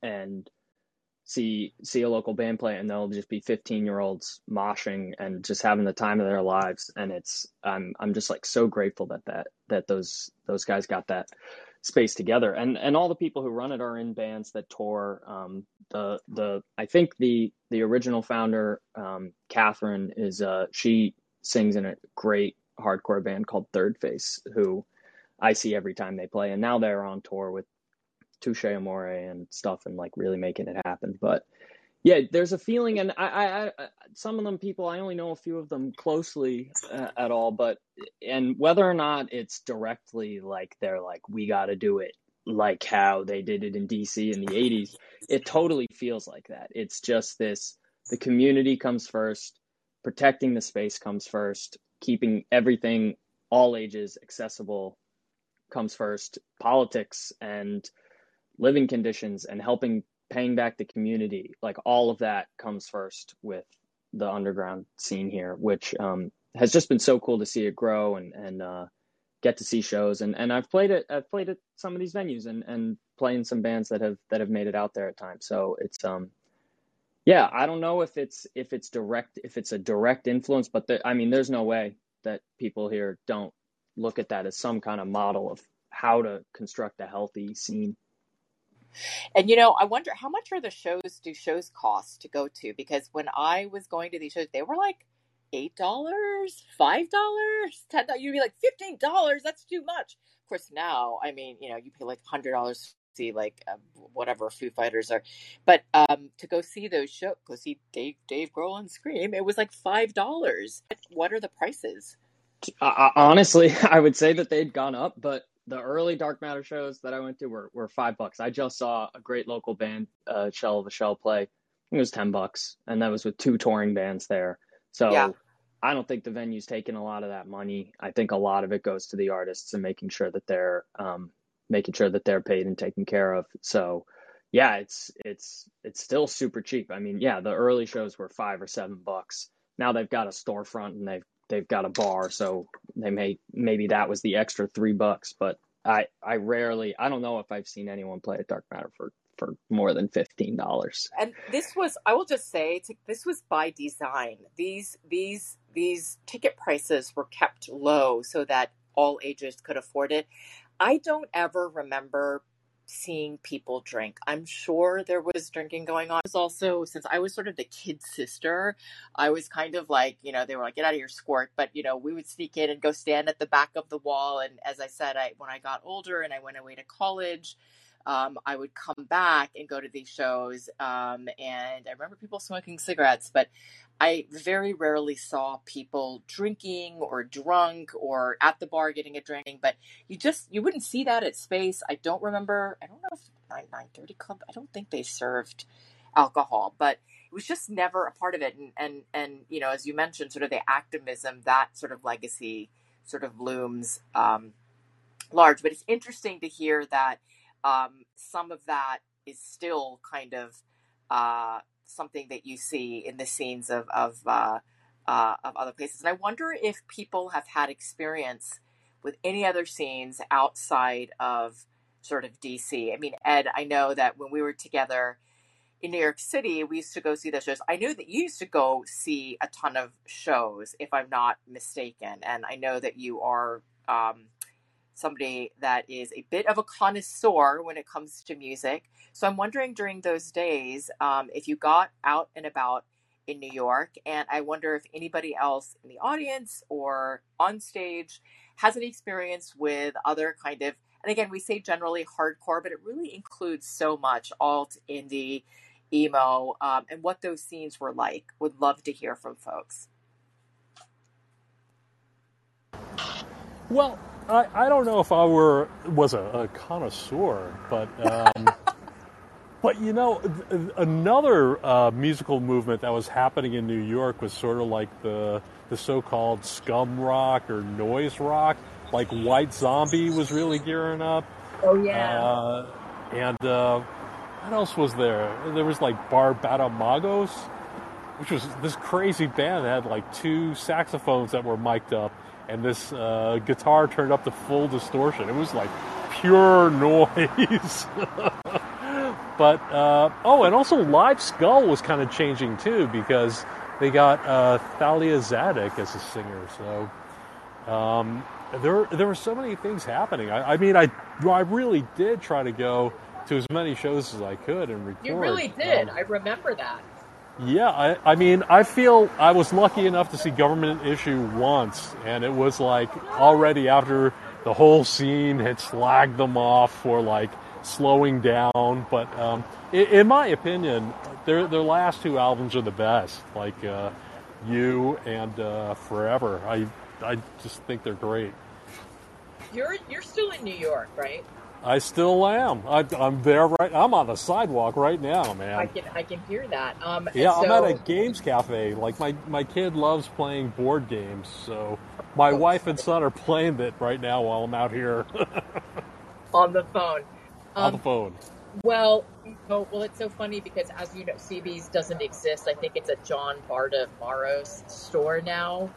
Speaker 3: and see see a local band play, and they'll just be fifteen year olds moshing and just having the time of their lives. And it's I'm I'm just like so grateful that that that those those guys got that space together, and and all the people who run it are in bands that tour. Um, the the I think the the original founder, um, Catherine, is uh she sings in a great hardcore band called Third Face, who I see every time they play. And now they're on tour with Touche Amore and stuff and like really making it happen. But yeah, there's a feeling, and I, I, I some of them people I only know a few of them closely uh, at all, but and whether or not it's directly like they're like we got to do it like how they did it in DC in the 80s, it totally feels like that. It's just this the community comes first, protecting the space comes first, keeping everything all ages accessible comes first. Politics and living conditions and helping paying back the community, like all of that comes first with the underground scene here, which um, has just been so cool to see it grow and and uh, get to see shows. And and I've played it. I've played at some of these venues and and playing some bands that have that have made it out there at times. So it's um yeah, I don't know if it's if it's direct if it's a direct influence, but the, I mean, there's no way that people here don't look at that as some kind of model of how to construct a healthy scene.
Speaker 2: And you know, I wonder how much are the shows do shows cost to go to? Because when I was going to these shows, they were like eight dollars, five dollars, ten dollars. You'd be like fifteen dollars. That's too much. Of course, now I mean, you know, you pay like hundred dollars to see like uh, whatever Foo Fighters are, but um, to go see those shows, go see Dave Dave Grohl and Scream, it was like five dollars. What are the prices?
Speaker 3: Uh, honestly, <laughs> I would say that they'd gone up, but the early Dark Matter shows that I went to were, were five bucks. I just saw a great local band, uh, Shell of a Shell, play. It was ten bucks, and that was with two touring bands there. So yeah. I don't think the venue's taking a lot of that money. I think a lot of it goes to the artists and making sure that they're um, making sure that they're paid and taken care of. So yeah, it's it's it's still super cheap. I mean, yeah, the early shows were five or seven bucks. Now they've got a storefront and they've they've got a bar, so they may maybe that was the extra three bucks. But I I rarely I don't know if I've seen anyone play at Dark Matter for for more than fifteen dollars.
Speaker 2: And this was I will just say this was by design. These these these ticket prices were kept low so that all ages could afford it. I don't ever remember seeing people drink. I'm sure there was drinking going on. was also since I was sort of the kid sister, I was kind of like, you know, they were like, get out of your squirt. But, you know, we would sneak in and go stand at the back of the wall. And as I said, I when I got older and I went away to college, um, I would come back and go to these shows. Um, and I remember people smoking cigarettes, but I very rarely saw people drinking or drunk or at the bar getting a drink. But you just you wouldn't see that at Space. I don't remember. I don't know if nine nine thirty club. I don't think they served alcohol, but it was just never a part of it. And and and you know, as you mentioned, sort of the activism that sort of legacy sort of looms um, large. But it's interesting to hear that um, some of that is still kind of uh, something that you see in the scenes of of, uh, uh, of other places. And I wonder if people have had experience with any other scenes outside of sort of DC. I mean, Ed, I know that when we were together in New York City, we used to go see those shows. I knew that you used to go see a ton of shows, if I'm not mistaken, and I know that you are. Um, somebody that is a bit of a connoisseur when it comes to music. So I'm wondering during those days um, if you got out and about in New York, and I wonder if anybody else in the audience or on stage has any experience with other kind of, and again, we say generally hardcore, but it really includes so much alt, indie, emo, um, and what those scenes were like. Would love to hear from folks.
Speaker 5: Well, I, I don't know if I were was a, a connoisseur, but um, <laughs> but you know another uh, musical movement that was happening in New York was sort of like the the so-called scum rock or noise rock. Like White Zombie was really gearing up.
Speaker 2: Oh yeah.
Speaker 5: Uh, and uh, what else was there? There was like Borbetomagus, which was this crazy band that had like two saxophones that were mic'd up and this uh, guitar turned up to full distortion. It was like pure <laughs> noise. <laughs> but uh, oh, and also Live Skull was kind of changing too because they got uh, Thalia Zedek as a singer. So um, there there were so many things happening. I, I, mean, I I really did try to go to as many shows as I could and record.
Speaker 2: You really did. Um, I remember that.
Speaker 5: Yeah, I, I mean, I feel I was lucky enough to see Government Issue once, and it was like already after the whole scene had slagged them off for like slowing down. But um, in, in, my opinion, their their last two albums are the best, like uh, You and uh, Forever. I I just think they're great.
Speaker 2: You're you're still in New York, right?
Speaker 5: I still am. I, am there right. I'm on the sidewalk right now, man.
Speaker 2: I can I can hear that. Um,
Speaker 5: yeah,
Speaker 2: so,
Speaker 5: I'm at a games cafe. Like my my kid loves playing board games, so my oh, wife and son are playing it right now while I'm out here <laughs>
Speaker 2: on the phone.
Speaker 5: Um, on the um, phone.
Speaker 2: Well, oh, well, it's so funny because as you know, CB's doesn't exist. I think it's a John Barta Maros store now.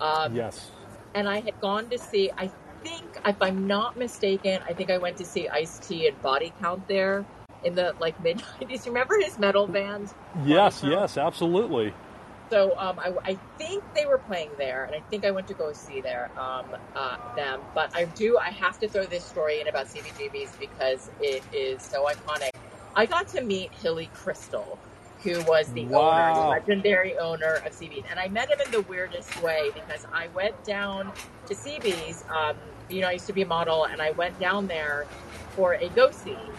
Speaker 5: Um, yes.
Speaker 2: And I had gone to see. I think, if I'm not mistaken, I think I went to see Ice T and Body Count there in the like mid <laughs> '90s. Remember his metal band?
Speaker 5: Yes, yes, absolutely.
Speaker 2: So um, I, I, think they were playing there, and I think I went to go see there um, uh, them. But I do, I have to throw this story in about CBGBs because it is so iconic. I got to meet Hilly Kristal, who was the wow. owner, the legendary owner of CB's. And I met him in the weirdest way because I went down to CB's. Um, you know, I used to be a model, and I went down there for a go see.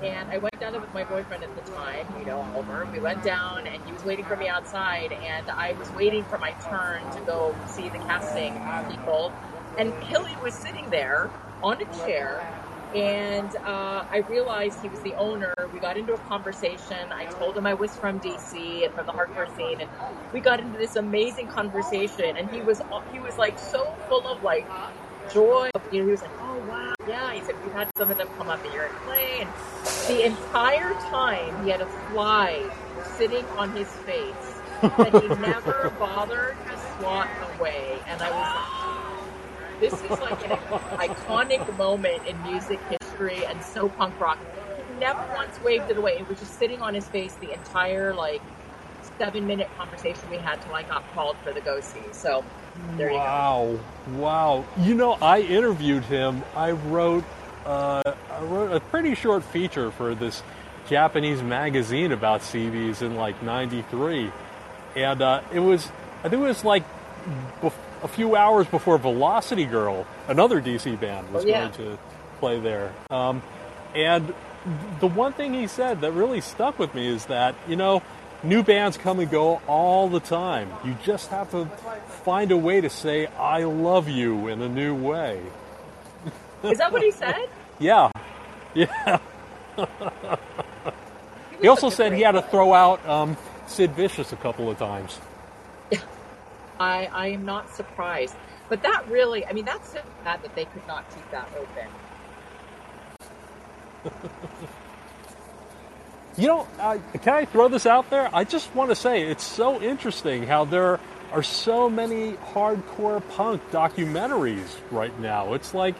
Speaker 2: And I went down there with my boyfriend at the time, you know, Oliver. We went down, and he was waiting for me outside, and I was waiting for my turn to go see the casting people. And Hilly was sitting there on a chair and uh, I realized he was the owner. We got into a conversation. I told him I was from DC and from the hardcore scene, and we got into this amazing conversation. And he was he was like so full of like joy. You know, he was like, "Oh wow, yeah." He said we've had some of them come up here and play, and the entire time he had a fly sitting on his face, and he <laughs> never bothered to swat away, and I was like, oh, this is like an iconic moment in music history and so punk rock. He never once waved it away. It was just sitting on his face the entire like seven minute conversation we had till I got called for the go see. So there
Speaker 5: wow. you go. Wow. Wow. You know, I interviewed him. I wrote uh, I wrote a pretty short feature for this Japanese magazine about CBs in like '93, and uh, it was I think it was like bef- a few hours before Velocity Girl, another DC band, was
Speaker 2: oh, yeah.
Speaker 5: going to play there. Um, and the one thing he said that really stuck with me is that you know new bands come and go all the time. You just have to find a way to say "I love you" in a new way.
Speaker 2: Is that what he said? <laughs>
Speaker 5: yeah, yeah. he also said he had to throw out um, Sid Vicious a couple of times. <laughs>
Speaker 2: I I am not surprised, but that really, I mean, that's so bad that they could not keep that open. <laughs>
Speaker 5: You know, uh, can I throw this out there? I just want to say it's so interesting how there are so many hardcore punk documentaries right now. It's like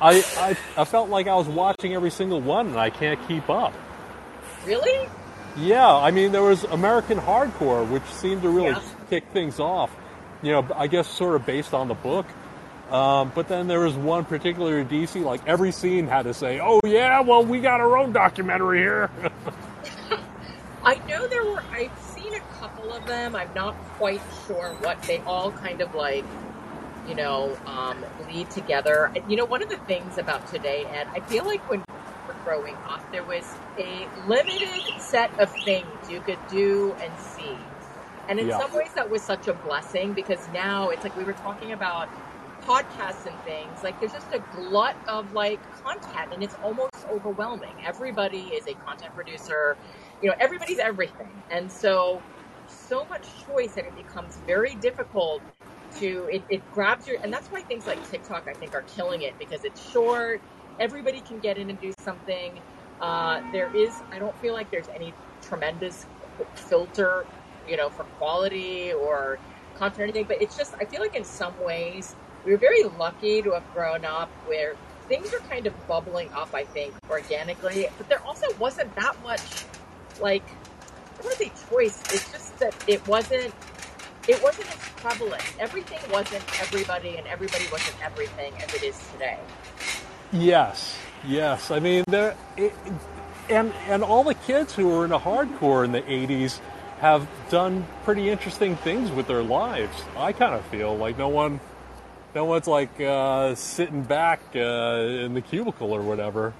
Speaker 5: I, I, I felt like I was watching every single one and I can't keep up.
Speaker 2: Really?
Speaker 5: Yeah, I mean there was American Hardcore, which seemed to really
Speaker 2: Yeah.
Speaker 5: kick things off. You know, I guess sort of based on the book. Um, but then there was one particular DC, like every scene had to say, "Oh yeah, well we got our own documentary here." <laughs> <laughs>
Speaker 2: I know there were. I've seen a couple of them. I'm not quite sure what they all kind of like, you know, um, lead together. You know, one of the things about today, Ed, I feel like when we were growing up, there was a limited set of things you could do and see, and in
Speaker 5: Yeah.
Speaker 2: some ways that was such a blessing because now it's like we were talking about podcasts and things like there's just a glut of like content and it's almost overwhelming. Everybody is a content producer. You know everybody's everything. And so so much choice that it becomes very difficult to it, it grabs your and that's why things like tiktok i think are killing it because it's short. Everybody can get in and do something. Uh, there is i don't feel like there's any tremendous filter you know for quality or content or anything but it's just i feel like in some ways we were very lucky to have grown up where things are kind of bubbling up i think organically but there also wasn't that much like I want to say choice. It's just that it wasn't. It wasn't as prevalent. Everything wasn't everybody, and everybody wasn't everything as it is today.
Speaker 5: Yes, yes. I mean, there, it, and and all the kids who were into hardcore in the '80s have done pretty interesting things with their lives. I kind of feel like no one, no one's like uh, sitting back uh, in the cubicle or whatever.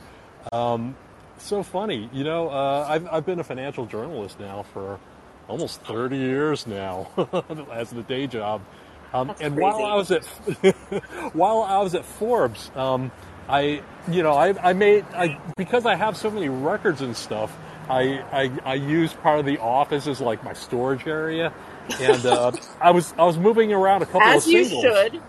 Speaker 5: Um, so funny, you know. Uh, I've I've been a financial journalist now for almost 30 years now <laughs> as the day job. Um, and
Speaker 2: crazy.
Speaker 5: while I was at <laughs> while I was at Forbes, um, I you know I, I made I because I have so many records and stuff. I, I I use part of the office as like my storage area, and uh, <laughs> I was I was moving around a couple of singles.
Speaker 2: As you should.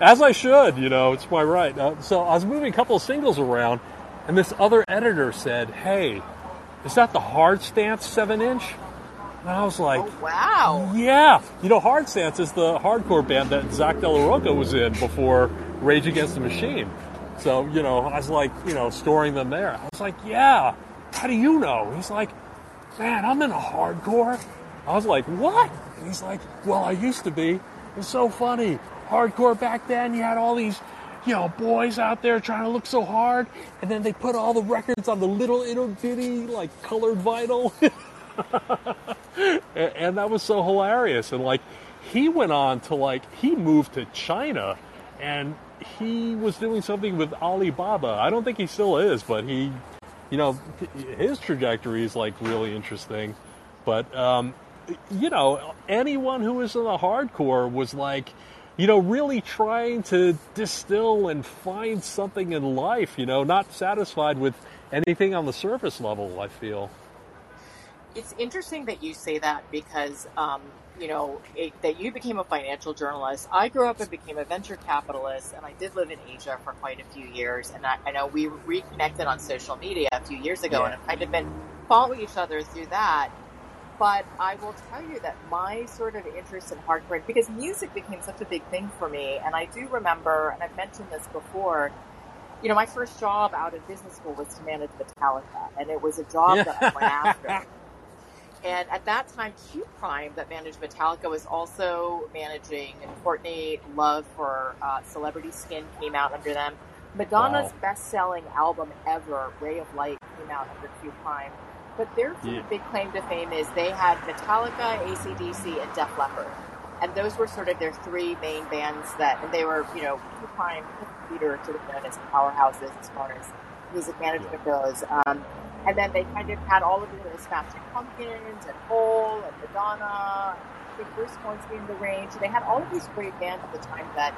Speaker 5: As I should, you know, it's my right. Uh, so I was moving a couple of singles around, and this other editor said, "Hey, is that the Hard Stance seven inch?" And I was like,
Speaker 2: Oh wow!
Speaker 5: "Yeah." You know, Hard Stance is the hardcore band that Zack de la Rocha was in before Rage Against the Machine. So you know, I was like, you know, storing them there. I was like, "Yeah." How do you know? He's like, "Man, I'm in a hardcore." I was like, "What?" And he's like, "Well, I used to be." It's so funny. Hardcore back then, you had all these, you know, boys out there trying to look so hard, and then they put all the records on the little ittle bitty, like colored vinyl. <laughs> and, and that was so hilarious. And like, he went on to like, he moved to China, and he was doing something with Alibaba. I don't think he still is, but he, you know, his trajectory is like really interesting. But um, you know, anyone who was in the hardcore was like, you know, really trying to distill and find something in life, you know, not satisfied with anything on the surface level, I feel.
Speaker 2: It's interesting that you say that because, um, you know, it, that you became a financial journalist. I grew up and became a venture capitalist, and I did live in Asia for quite a few years. And I, I know we reconnected on social media a few years ago,
Speaker 5: Yeah.
Speaker 2: and have kind of been following each other through that. But I will tell you that my sort of interest in hardcore, because music became such a big thing for me, and I do remember, and I've mentioned this before, you know, my first job out of business school was to manage Metallica, and it was a job that I went after. <laughs> And at that time, Q Prime, that managed Metallica, was also managing, and Courtney Love for uh, Celebrity Skin came out under them. Madonna's
Speaker 5: Wow.
Speaker 2: best selling album ever, Ray of Light, came out under Q Prime. But their
Speaker 5: Yeah.
Speaker 2: big claim to fame is they had Metallica, ACDC, and Def Leppard. And those were sort of their three main bands that, and they were, you know, Prime, Peter, sort of known as powerhouses as far as music management goes. Um, and then they kind of had all of the little Smashing Pumpkins and Hole and Madonna, the Bruce Springsteen, The Range. They had all of these great bands at the time that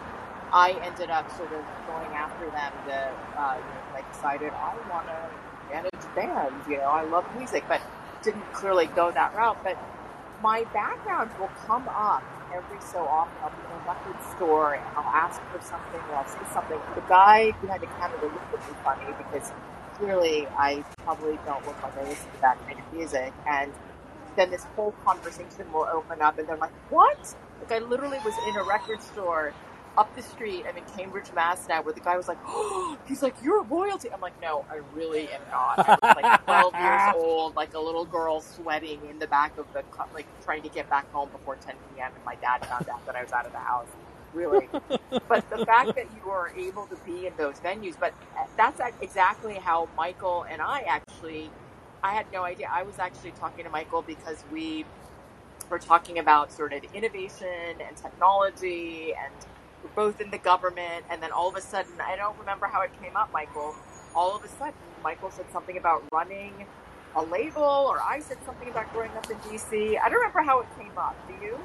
Speaker 2: I ended up sort of going after them to, uh, you know, I decided I want to manage bands, you know, I love music, but didn't clearly go that route. But my background will come up every so often. I'll be in a record store and I'll ask for something or I'll say something. The guy behind the counter will look at me funny because clearly I probably don't look like I listen to that kind of music. And then this whole conversation will open up and they're like, what? Like I literally was in a record store up the street. I'm in Cambridge, Mass now, where the guy was like, oh, <gasps> he's like, you're royalty. I'm like, no, I really am not. I was like <laughs> 12 years old, like a little girl sweating in the back of the, cu- like trying to get back home before 10 p.m. And my dad found out that I was out of the house. Really. but the fact that you are able to be in those venues, but eh, that's exactly how Michael and I actually, I had no idea. I was actually talking to Michael because we were talking about sort of innovation and technology and both in the government and then all of a sudden i don't remember how it came up michael. All of a sudden michael said something about running a label or i said something about growing up in dc i don't remember how it came up. Do you?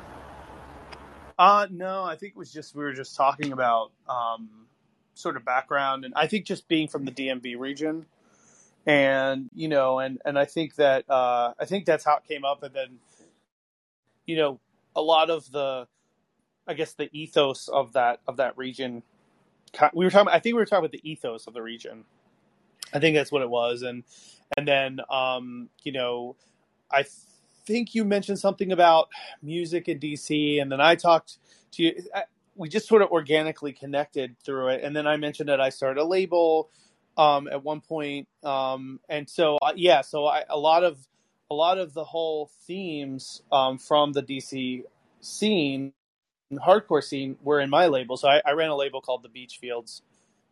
Speaker 4: Uh, no, I think it was just we were just talking about um, sort of background, and I think just being from the DMV region, and you know, and and I think that uh, I think that's how it came up, and then you know, a lot of the, I guess the ethos of that of that region. We were talking. I think we were talking about the ethos of the region. I think that's what it was, and and then um, you know, I think you mentioned something about music in DC, and then I talked to you. I, we just sort of organically connected through it, and then I mentioned that I started a label um, at one point, um, and so uh, yeah, so I, a lot of a lot of the whole themes um, from the DC scene, hardcore scene, were in my label. So I, I ran a label called the Beach Fields,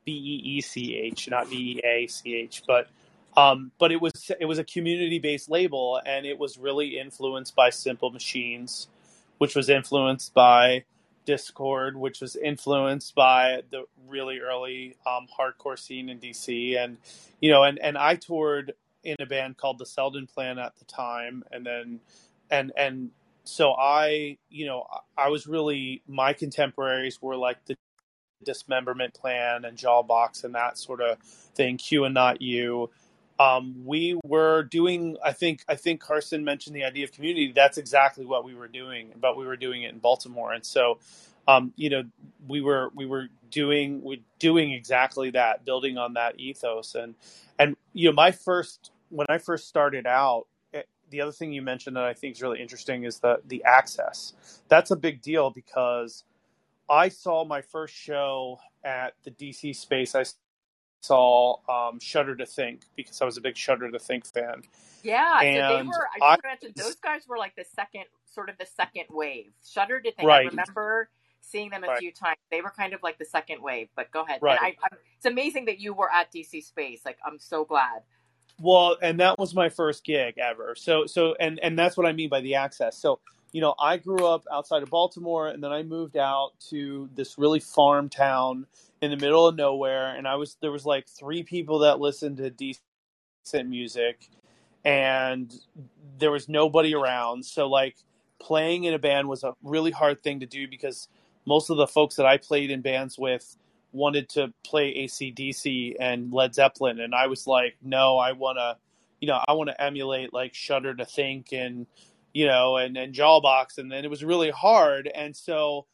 Speaker 4: B E E C H, not B E A C H, but um, but it was it was a community based label, and it was really influenced by Simple Machines, which was influenced by Dischord, which was influenced by the really early um, hardcore scene in DC, and you know, and and I toured in a band called the Seldon Plan at the time, and then and and so I, you know, I was really my contemporaries were like the dismemberment plan and jawbox and that sort of thing. Q and Not U. Um, we were doing i think i think carson mentioned the idea of community. That's exactly what we were doing but we were doing it in baltimore. And so um, you know we were we were doing we doing exactly that building on that ethos. And and you know my first when i first started out the other thing you mentioned that i think is really interesting is the the access that's a big deal because i saw my first show at the dc space i saw um, Shudder to Think because I was a big Shudder to Think fan.
Speaker 2: yeah so they
Speaker 4: And
Speaker 2: were i
Speaker 4: I
Speaker 2: those guys were like the second sort of the second wave shudder to think i
Speaker 4: Right.
Speaker 2: remember seeing them a
Speaker 4: Right.
Speaker 2: few times they were kind of like the second wave but go ahead
Speaker 4: Right.
Speaker 2: and I, it's amazing that you were at dc space like i'm so glad
Speaker 4: Well, and that was my first gig ever. So so and and that's what I mean by the access. So you know, I grew up outside of Baltimore, and then I moved out to this really farm town in the middle of nowhere, and I was there was like three people that listened to decent music, and there was nobody around. So like playing in a band was a really hard thing to do because most of the folks that I played in bands with wanted to play ACDC and Led Zeppelin, and I was like, no, I want to, you know, I want to emulate like Shudder to Think and you know, and and Jawbox, and then it was really hard, and so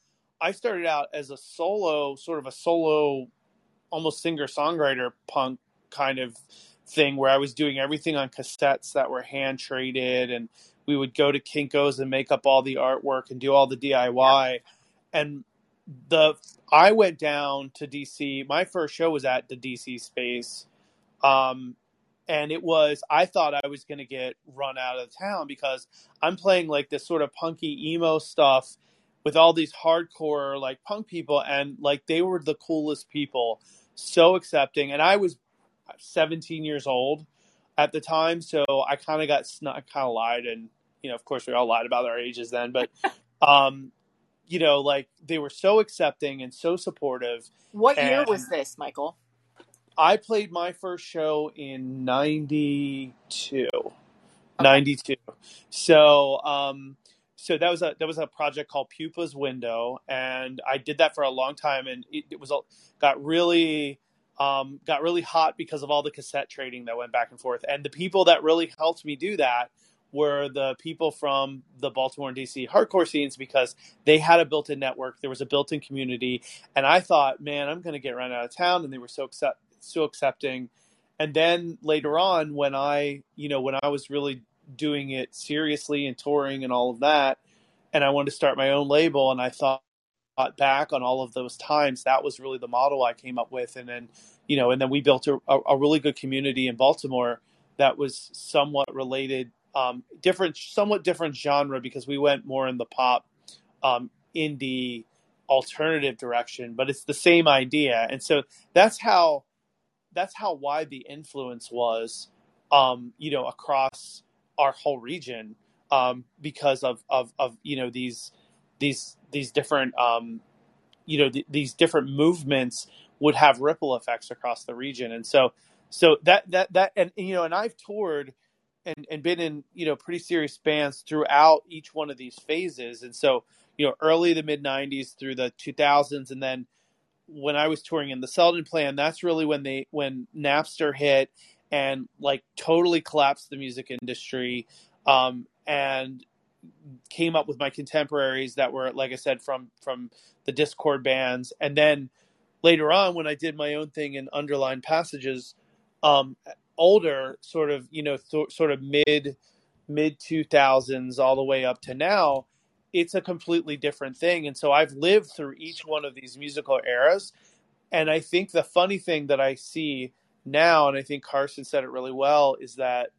Speaker 4: I started out as a solo, sort of a solo, almost singer songwriter punk kind of thing where I was doing everything on cassettes that were hand traded, and we would go to Kinkos and make up all the artwork and do all the DIY. And the I went down to DC. My first show was at the DC space. Um, and it was I thought I was going to get run out of town because I'm playing like this sort of punky emo stuff with all these hardcore like punk people and like they were the coolest people, so accepting and I was 17 years old at the time, so I kind of got snuck, kind of lied and you know, of course we all lied about our ages then, but <laughs> um you know, like they were so accepting and so supportive.
Speaker 2: What year was this, Michael?
Speaker 4: I played my first show in 92. Okay. 92. So, um, so that was a that was a project called Pupa's Window, and I did that for a long time, and it, it was got really um, got really hot because of all the cassette trading that went back and forth, and the people that really helped me do that were the people from the Baltimore and DC hardcore scenes because they had a built-in network, there was a built-in community, and I thought, man, I'm going to get run out of town, and they were so accept- so accepting. And then later on, when I, you know, when I was really doing it seriously and touring and all of that, and I wanted to start my own label, and I thought back on all of those times, that was really the model I came up with. And then, you know, and then we built a, a really good community in Baltimore that was somewhat related, um, different, somewhat different genre because we went more in the pop, um, indie, alternative direction, but it's the same idea. And so that's how that's how wide the influence was, um, you know, across our whole region um, because of, of, of you know these these these different um, you know th- these different movements would have ripple effects across the region, and so so that that that and you know and I've toured and and been in you know pretty serious bands throughout each one of these phases, and so you know early the mid '90s through the 2000s, and then when I was touring in the Seldon Plan, that's really when they when Napster hit and like totally collapsed the music industry, um, and came up with my contemporaries that were like I said from from the Dischord bands, and then later on when I did my own thing in Underlined Passages, um, older sort of you know th- sort of mid mid 2000s all the way up to now it's a completely different thing. And so I've lived through each one of these musical eras. And I think the funny thing that I see now, and I think Carson said it really well, is that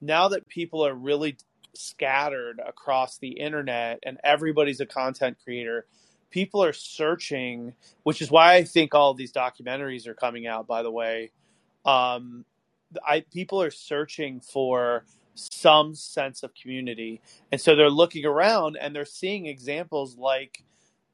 Speaker 4: now that people are really scattered across the internet and everybody's a content creator, people are searching, which is why I think all these documentaries are coming out, by the way. Um, I, people are searching for some sense of community. And so they're looking around and they're seeing examples like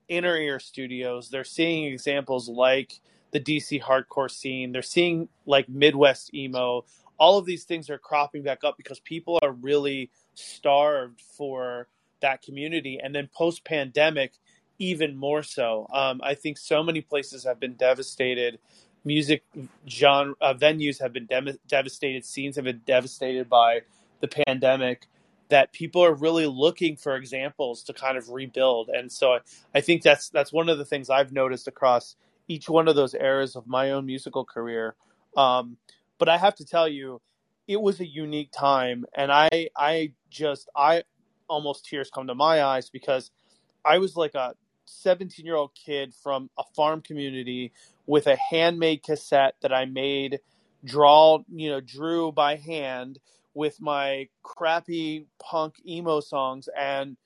Speaker 4: Inner Ear Studios. They're seeing examples like the DC hardcore scene. They're seeing like Midwest emo. All of these things are cropping back up because people are really starved for that community. And then post pandemic, even more so. Um, I think so many places have been devastated. Music genre uh, venues have been de- devastated. Scenes have been devastated by the pandemic that people are really looking for examples to kind of rebuild. And so I, I think that's that's one of the things I've noticed across each one of those eras of my own musical career. Um, but I have to tell you, it was a unique time, and I I just I almost tears come to my eyes because I was like a 17 year old kid from a farm community with a handmade cassette that I made, draw you know drew by hand with my crappy punk emo songs and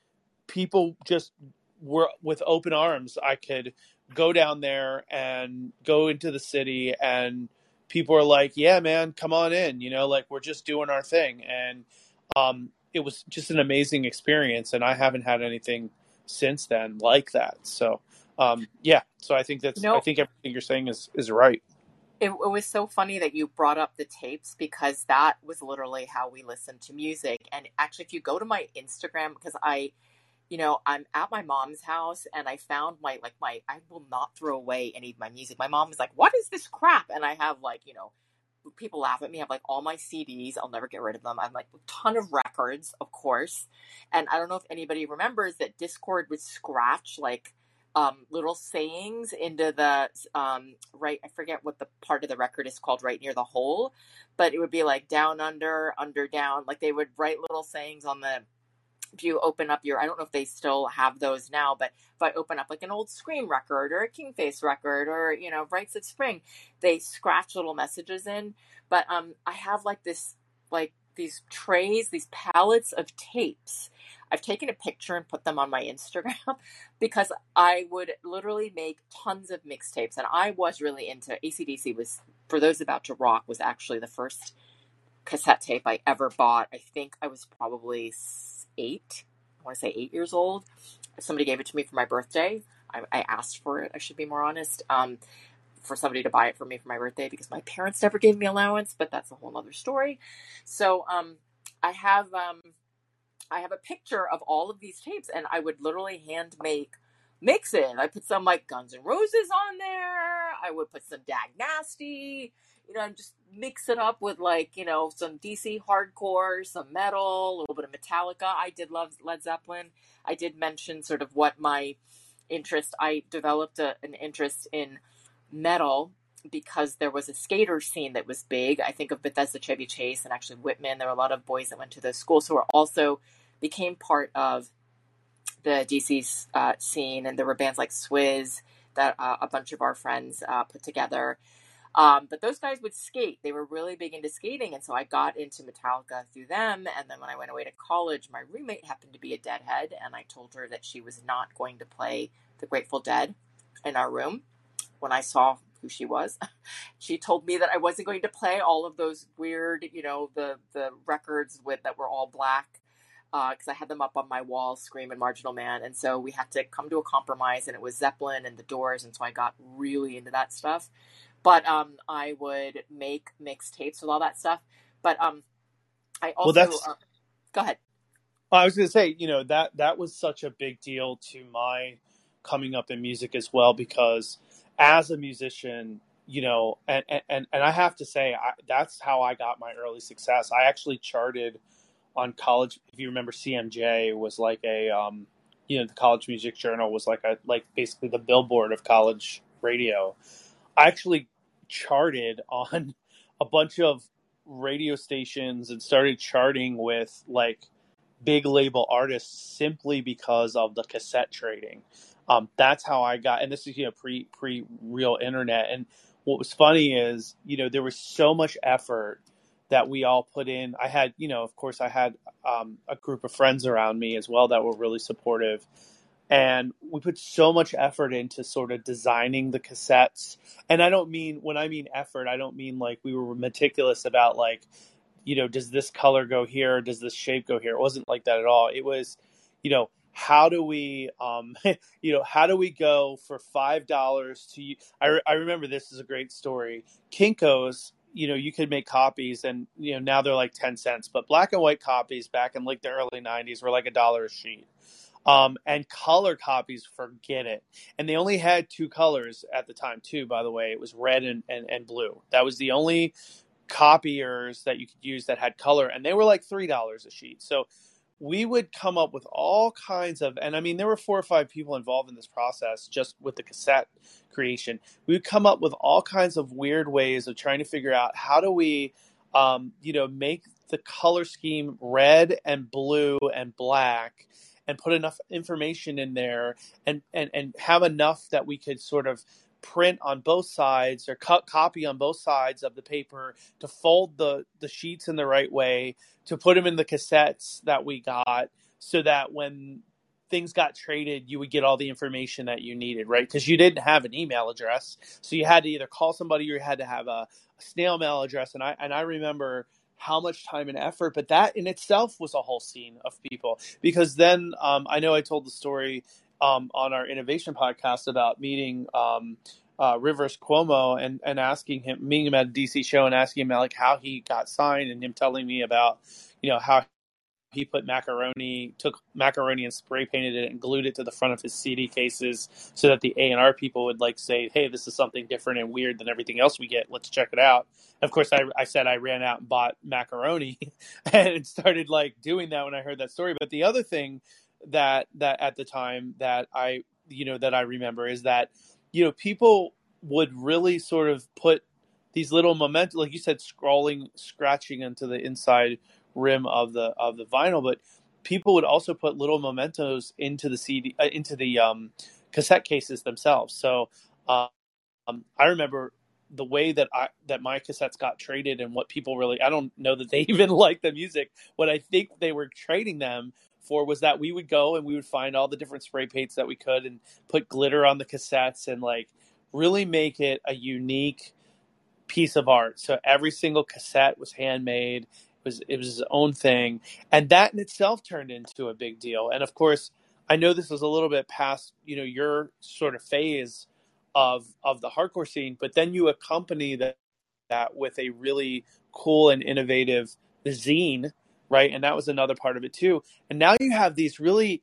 Speaker 4: people just were with open arms i could go down there and go into the city and people are like yeah man come on in you know like we're just doing our thing and um, it was just an amazing experience and i haven't had anything since then like that so um, yeah so i think that's know, i think everything you're saying is is right
Speaker 2: it, it, was so funny that you brought up the tapes because that was literally how we listened to music. And actually, if you go to my Instagram, because I, you know, I'm at my mom's house and I found my, like, my, I will not throw away any of my music. My mom is like, what is this crap? And I have, like, you know, people laugh at me. I have like all my CDs. I'll never get rid of them. I'm like a ton of records, of course. And I don't know if anybody remembers that Dischord would scratch like um, little sayings into the um, right. I forget what the part of the record is called, right near the hole, but it would be like down, under, under, down. Like they would write little sayings on the if you open up your, I don't know if they still have those now, but if I open up like an old Scream record or a Kingface record or, you know, Rites of Spring, they scratch little messages in. But um, I have like this, like these trays, these pallets of tapes. I've taken a picture and put them on my Instagram <laughs> because I would literally make tons of mixtapes. And I was really into ACDC was, for those about to rock, was actually the first cassette tape I ever bought. I think I was probably eight. I want to say eight years old. Somebody gave it to me for my birthday. I, I asked for it. I should be more honest. Um, for somebody to buy it for me for my birthday because my parents never gave me allowance, but that's a whole other story. So um, I have um, I have a picture of all of these tapes, and I would literally hand make mix it. I put some like Guns N' Roses on there. I would put some Dag Nasty you know, just mix it up with like, you know, some DC hardcore, some metal, a little bit of Metallica. I did love Led Zeppelin. I did mention sort of what my interest, I developed a, an interest in metal because there was a skater scene that was big. I think of Bethesda Chevy Chase and actually Whitman. There were a lot of boys that went to those schools who were also became part of the DC uh, scene, and there were bands like Swiz that uh, a bunch of our friends uh, put together. Um, but those guys would skate. They were really big into skating. And so I got into Metallica through them. And then when I went away to college, my roommate happened to be a Deadhead. And I told her that she was not going to play the Grateful Dead in our room. When I saw who she was, <laughs> she told me that I wasn't going to play all of those weird, you know, the, the records with that were all black because uh, I had them up on my wall, Scream and Marginal Man. And so we had to come to a compromise, and it was Zeppelin and the Doors. And so I got really into that stuff. But um, I would make mixtapes with all that stuff. But um, I also well, that's... Uh, go ahead.
Speaker 4: I was going to say, you know, that that was such a big deal to my coming up in music as well because as a musician, you know, and and and I have to say, I, that's how I got my early success. I actually charted on college. If you remember, CMJ was like a, um, you know, the College Music Journal was like a like basically the billboard of college radio. I actually charted on <laughs> a bunch of radio stations and started charting with like big label artists simply because of the cassette trading. Um, that's how I got, and this is you know pre pre real internet. And what was funny is you know there was so much effort that we all put in. I had you know of course I had um, a group of friends around me as well that were really supportive. And we put so much effort into sort of designing the cassettes. And i don't mean when i mean effort i don't mean like we were meticulous about like you know does this color go here? Does this shape go here? It wasn't like that at all. It was you know how do we um <laughs> you know how do we go for five dollars to I, I remember this is a great story Kinko's you know you could make copies and you know now they're like 10 cents but black and white copies back in like the early 90s were like a dollar a sheet um, and color copies, forget it. And they only had two colors at the time, too, by the way. It was red and, and, and blue. That was the only copiers that you could use that had color. And they were like $3 a sheet. So we would come up with all kinds of, and I mean, there were four or five people involved in this process just with the cassette creation. We would come up with all kinds of weird ways of trying to figure out how do we, um, you know, make the color scheme red and blue and black and put enough information in there and, and, and have enough that we could sort of print on both sides or cut copy on both sides of the paper to fold the, the sheets in the right way to put them in the cassettes that we got so that when things got traded you would get all the information that you needed right? Because you didn't have an email address. So you had to either call somebody or you had to have a, a snail mail address. And i and i remember how much time and effort, but that in itself was a whole scene of people. Because then um, I know I told the story um, on our innovation podcast about meeting um, uh, Rivers Cuomo and, and asking him, meeting him at a DC show and asking him like how he got signed and him telling me about, you know, how he put macaroni, took macaroni and spray painted it and glued it to the front of his CD cases so that the A and R people would like say, "Hey, this is something different and weird than everything else we get. Let's check it out." of course, I, I said I ran out and bought macaroni <laughs> and started like doing that when I heard that story. But the other thing that that at the time that I you know that I remember is that you know people would really sort of put these little momentum, like you said, scrawling, scratching into the inside rim of the of the vinyl, but people would also put little mementos into the CD uh, into the um, cassette cases themselves. So uh, um, I remember the way that I that my cassettes got traded and what people really I don't know that they <laughs> even liked the music. What I think they were trading them for was that we would go and we would find all the different spray paints that we could and put glitter on the cassettes and like really make it a unique piece of art. So every single cassette was handmade. It was it was his own thing, and that in itself turned into a big deal. And of course, I know this was a little bit past you know your sort of phase of of the hardcore scene, but then you accompany that that with a really cool and innovative zine, right? And that was another part of it too. And now you have these really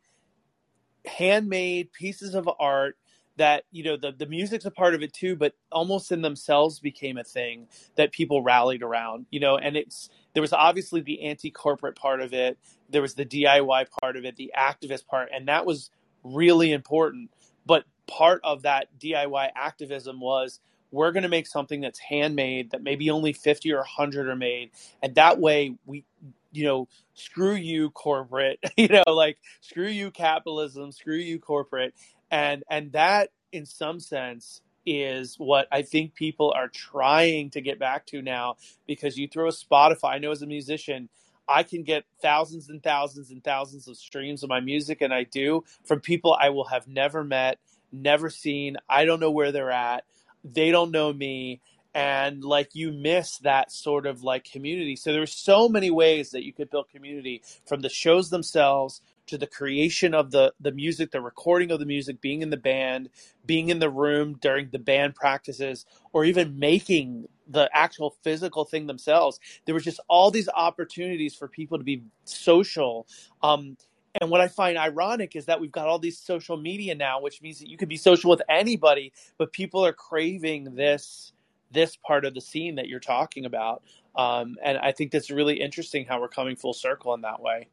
Speaker 4: handmade pieces of art that you know the the music's a part of it too but almost in themselves became a thing that people rallied around you know and it's there was obviously the anti-corporate part of it there was the DIY part of it the activist part and that was really important but part of that DIY activism was we're going to make something that's handmade that maybe only 50 or 100 are made and that way we you know screw you corporate <laughs> you know like screw you capitalism screw you corporate and and that in some sense is what I think people are trying to get back to now because you throw a Spotify. I know as a musician, I can get thousands and thousands and thousands of streams of my music, and I do from people I will have never met, never seen. I don't know where they're at. They don't know me. And like you miss that sort of like community. So there's so many ways that you could build community from the shows themselves to the creation of the the music, the recording of the music, being in the band, being in the room during the band practices, or even making the actual physical thing themselves. There was just all these opportunities for people to be social. Um, and what I find ironic is that we've got all these social media now, which means that you can be social with anybody, but people are craving this this part of the scene that you're talking about. Um, and I think that's really interesting how we're coming full circle in that way.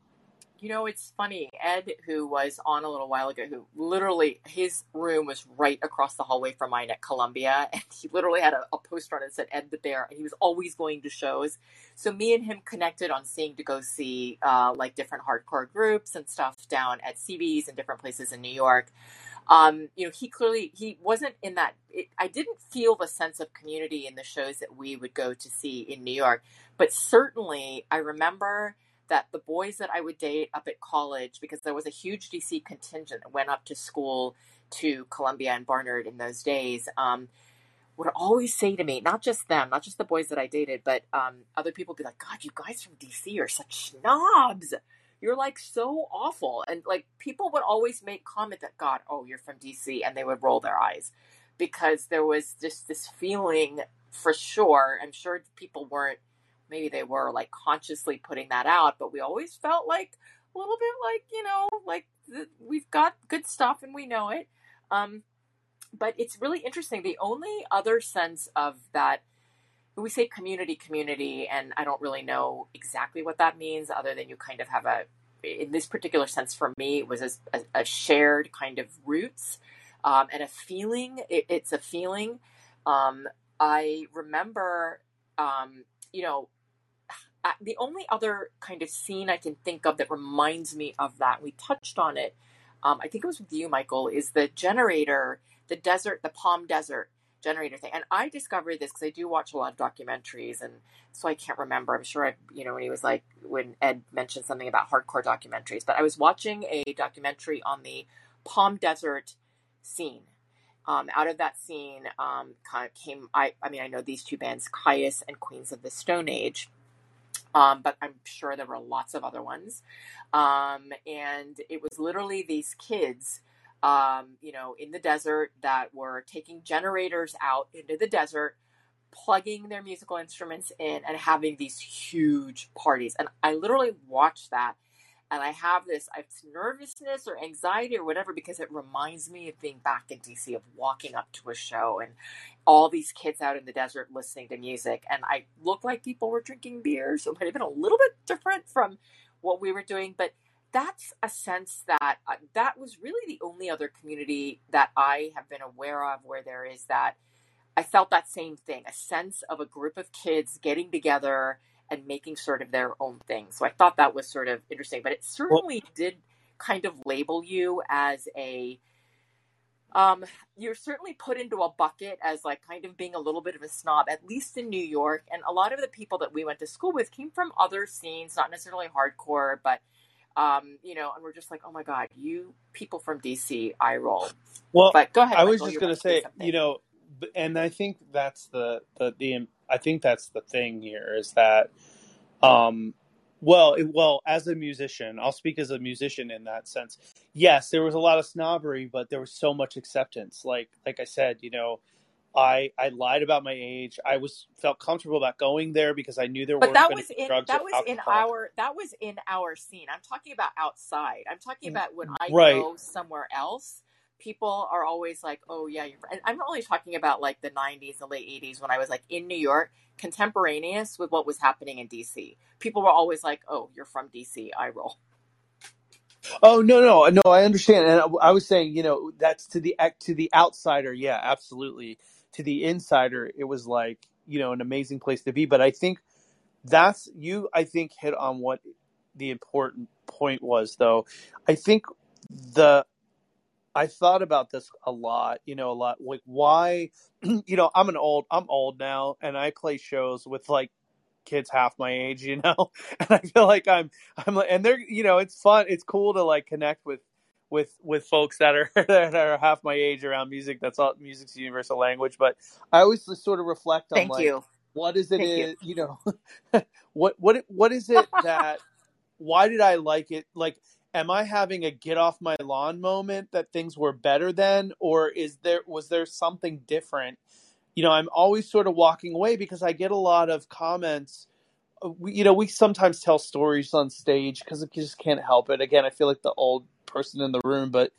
Speaker 2: You know, it's funny. Ed, who was on a little while ago, who literally his room was right across the hallway from mine at Columbia, <laughs> and he literally had a, a poster on it that said Ed the Bear, and he was always going to shows. So me and him connected on seeing to go see uh, like different hardcore groups and stuff down at CB's and different places in New York. Um, you know, he clearly he wasn't in that. It, I didn't feel the sense of community in the shows that we would go to see in New York, but certainly I remember that the boys that I would date up at college, because there was a huge DC contingent that went up to school to Columbia and Barnard in those days, um, would always say to me, not just them, not just the boys that I dated, but um, other people would be like, God, you guys from DC are such snobs. You're like so awful. And like people would always make comment that, God, oh, you're from DC. And they would roll their eyes because there was just this feeling for sure. I'm sure people weren't maybe they were like consciously putting that out, but we always felt like a little bit like, you know, like we've got good stuff and we know it. Um, but it's really interesting. The only other sense of that, we say community, community, and I don't really know exactly what that means other than you kind of have a, in this particular sense for me, it was a, a shared kind of roots um, and a feeling. It, it's a feeling. Um, I remember, um, you know, the only other kind of scene I can think of that reminds me of that, we touched on it, um, I think it was with you, Michael, is the generator, the desert, the Palm Desert generator thing. And I discovered this because I do watch a lot of documentaries, and so I can't remember. I'm sure I, you know, when he was like, when Ed mentioned something about hardcore documentaries, but I was watching a documentary on the Palm Desert scene. Um, out of that scene um, kind of came, I, I mean, I know these two bands, Kyuss and Queens of the Stone Age um, but I'm sure there were lots of other ones. Um, and it was literally these kids, um, you know, in the desert that were taking generators out into the desert, plugging their musical instruments in, and having these huge parties. And I literally watched that and I have this it's nervousness or anxiety or whatever because it reminds me of being back in DC of walking up to a show and all these kids out in the desert listening to music and I looked like people were drinking beer so it might have been a little bit different from what we were doing but that's a sense that uh, that was really the only other community that I have been aware of where there is that. I felt that same thing a sense of a group of kids getting together and making sort of their own thing. So I thought that was sort of interesting, but it certainly well, did kind of label you as a um, you're certainly put into a bucket as like kind of being a little bit of a snob, at least in New York. And a lot of the people that we went to school with came from other scenes, not necessarily hardcore, but um, you know, and we're just like, oh my god, you people from DC, I roll.
Speaker 4: Well,
Speaker 2: but go ahead.
Speaker 4: I was just going to say, you know, and I think that's the, the the I think that's the thing here is that, um, well, it, well, as a musician, I'll speak as a musician in that sense. Yes, there was a lot of snobbery, but there was so much acceptance. Like like I said, you know, I I lied about my age. I was felt comfortable about going there because I knew there
Speaker 2: but that was in
Speaker 4: drugs
Speaker 2: that was in our that was in our scene. I'm talking about outside. I'm talking mm, about when I
Speaker 4: Right.
Speaker 2: go somewhere else. People are always like, "Oh yeah, you're." I'm not only talking about like the '90s, the late '80s when I was like in New York, contemporaneous with what was happening in DC. People were always like, "Oh, you're from DC." I roll.
Speaker 4: Oh no, no, no. I understand, and I, I was saying, you know, that's to the act to the outsider. Yeah, absolutely. To the insider, it was like you know an amazing place to be. But I think that's you. I think hit on what the important point was, though. I think the I thought about this a lot. You know, a lot like why. <clears throat> You know, I'm an old. I'm old now, and I play shows with like kids half my age, you know, <laughs> and I feel like I'm, I'm like, and they're, you know, it's fun, it's cool to like connect with, with, with folks that are <laughs> that are half my age around music. That's all music's a universal language. But I always sort of reflect on
Speaker 2: Thank
Speaker 4: like,
Speaker 2: you.
Speaker 4: what is it,
Speaker 2: you.
Speaker 4: you know, <laughs> what, what, what is it <laughs> that, why did I like it? Like, am I having a get off my lawn moment that things were better then, or is there, was there something different? you know, I'm always sort of walking away because I get a lot of comments. Uh, We, you know, we sometimes tell stories on stage because it just can't help it. Again, I feel like the old person in the room, but,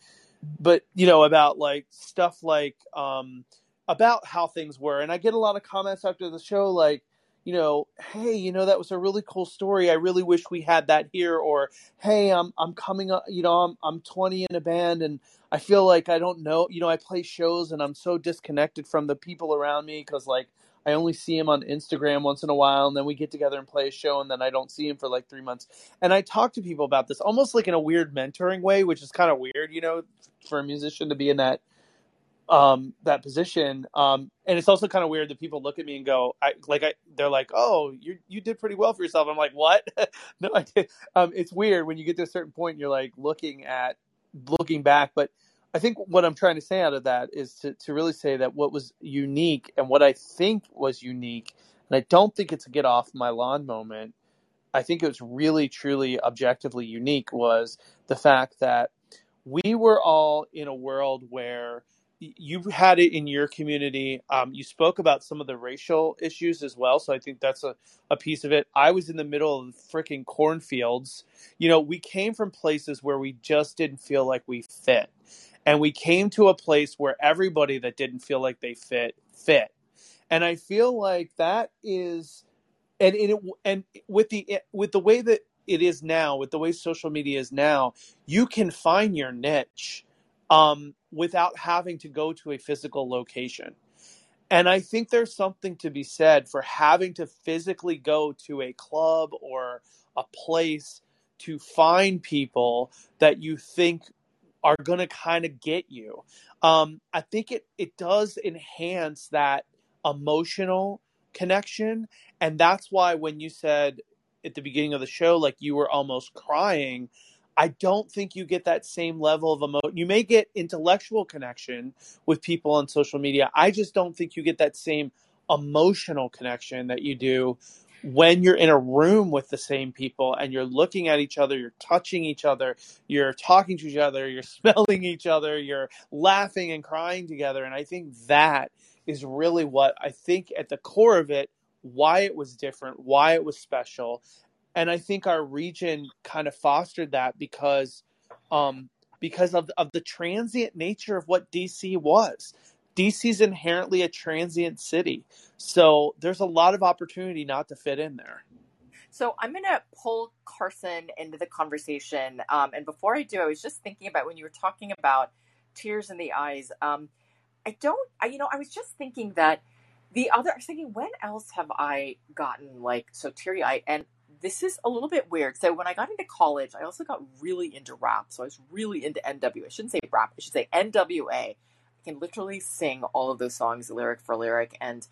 Speaker 4: but you know, about like stuff like um, about how things were, and I get a lot of comments after the show, like, you know, hey, you know, that was a really cool story. I really wish we had that here. Or, hey, I'm I'm coming up, you know, I'm I'm 20 in a band and I feel like I don't know, you know, I play shows and I'm so disconnected from the people around me because like I only see him on Instagram once in a while, and then we get together and play a show, and then I don't see him for like three months. And I talk to people about this almost like in a weird mentoring way, which is kind of weird, you know, for a musician to be in that um that position. Um and it's also kind of weird that people look at me and go i like i they're like oh you you did pretty well for yourself. I'm like what? <laughs> No i did um it's weird when you get to a certain point and you're like looking at looking back but i think what i'm trying to say out of that is to to really say that what was unique and what i think was unique and i don't think it's a get off my lawn moment i think it was really truly objectively unique was the fact that we were all in a world where you had it in your community. Um, you spoke about some of the racial issues as well, so I think that's a, a piece of it. I was in the middle of freaking cornfields. You know, we came from places where we just didn't feel like we fit. And we came to a place where everybody that didn't feel like they fit, fit. And I feel like that is and and, it, and with the with the way that it is now, with the way social media is now, you can find your niche um, without having to go to a physical location. And I think there's something to be said for having to physically go to a club or a place to find people that you think are going to kind of get you. Um, I think it, it does enhance that emotional connection. And that's why when you said at the beginning of the show, like you were almost crying, I don't think you get that same level of emotion. You may get intellectual connection with people on social media. I just don't think you get that same emotional connection that you do when you're in a room with the same people and you're looking at each other, you're touching each other, you're talking to each other, you're <laughs> smelling each other, you're laughing and crying together. And I think that is really what I think at the core of it, why it was different, why it was special. And I think our region kind of fostered that because um, because of, of the transient nature of what DC was. DC is inherently a transient city. So there's a lot of opportunity not to fit in there.
Speaker 2: So I'm going to pull Carson into the conversation. Um, and before I do, I was just thinking about when you were talking about tears in the eyes. Um, I don't, I, you know, I was just thinking that the other, I was thinking, when else have I gotten like so teary eyed? And this is a little bit weird. So when I got into college, I also got really into rap. So I was really into NW. I shouldn't say rap. I should say NWA. Can literally sing all of those songs lyric for lyric. And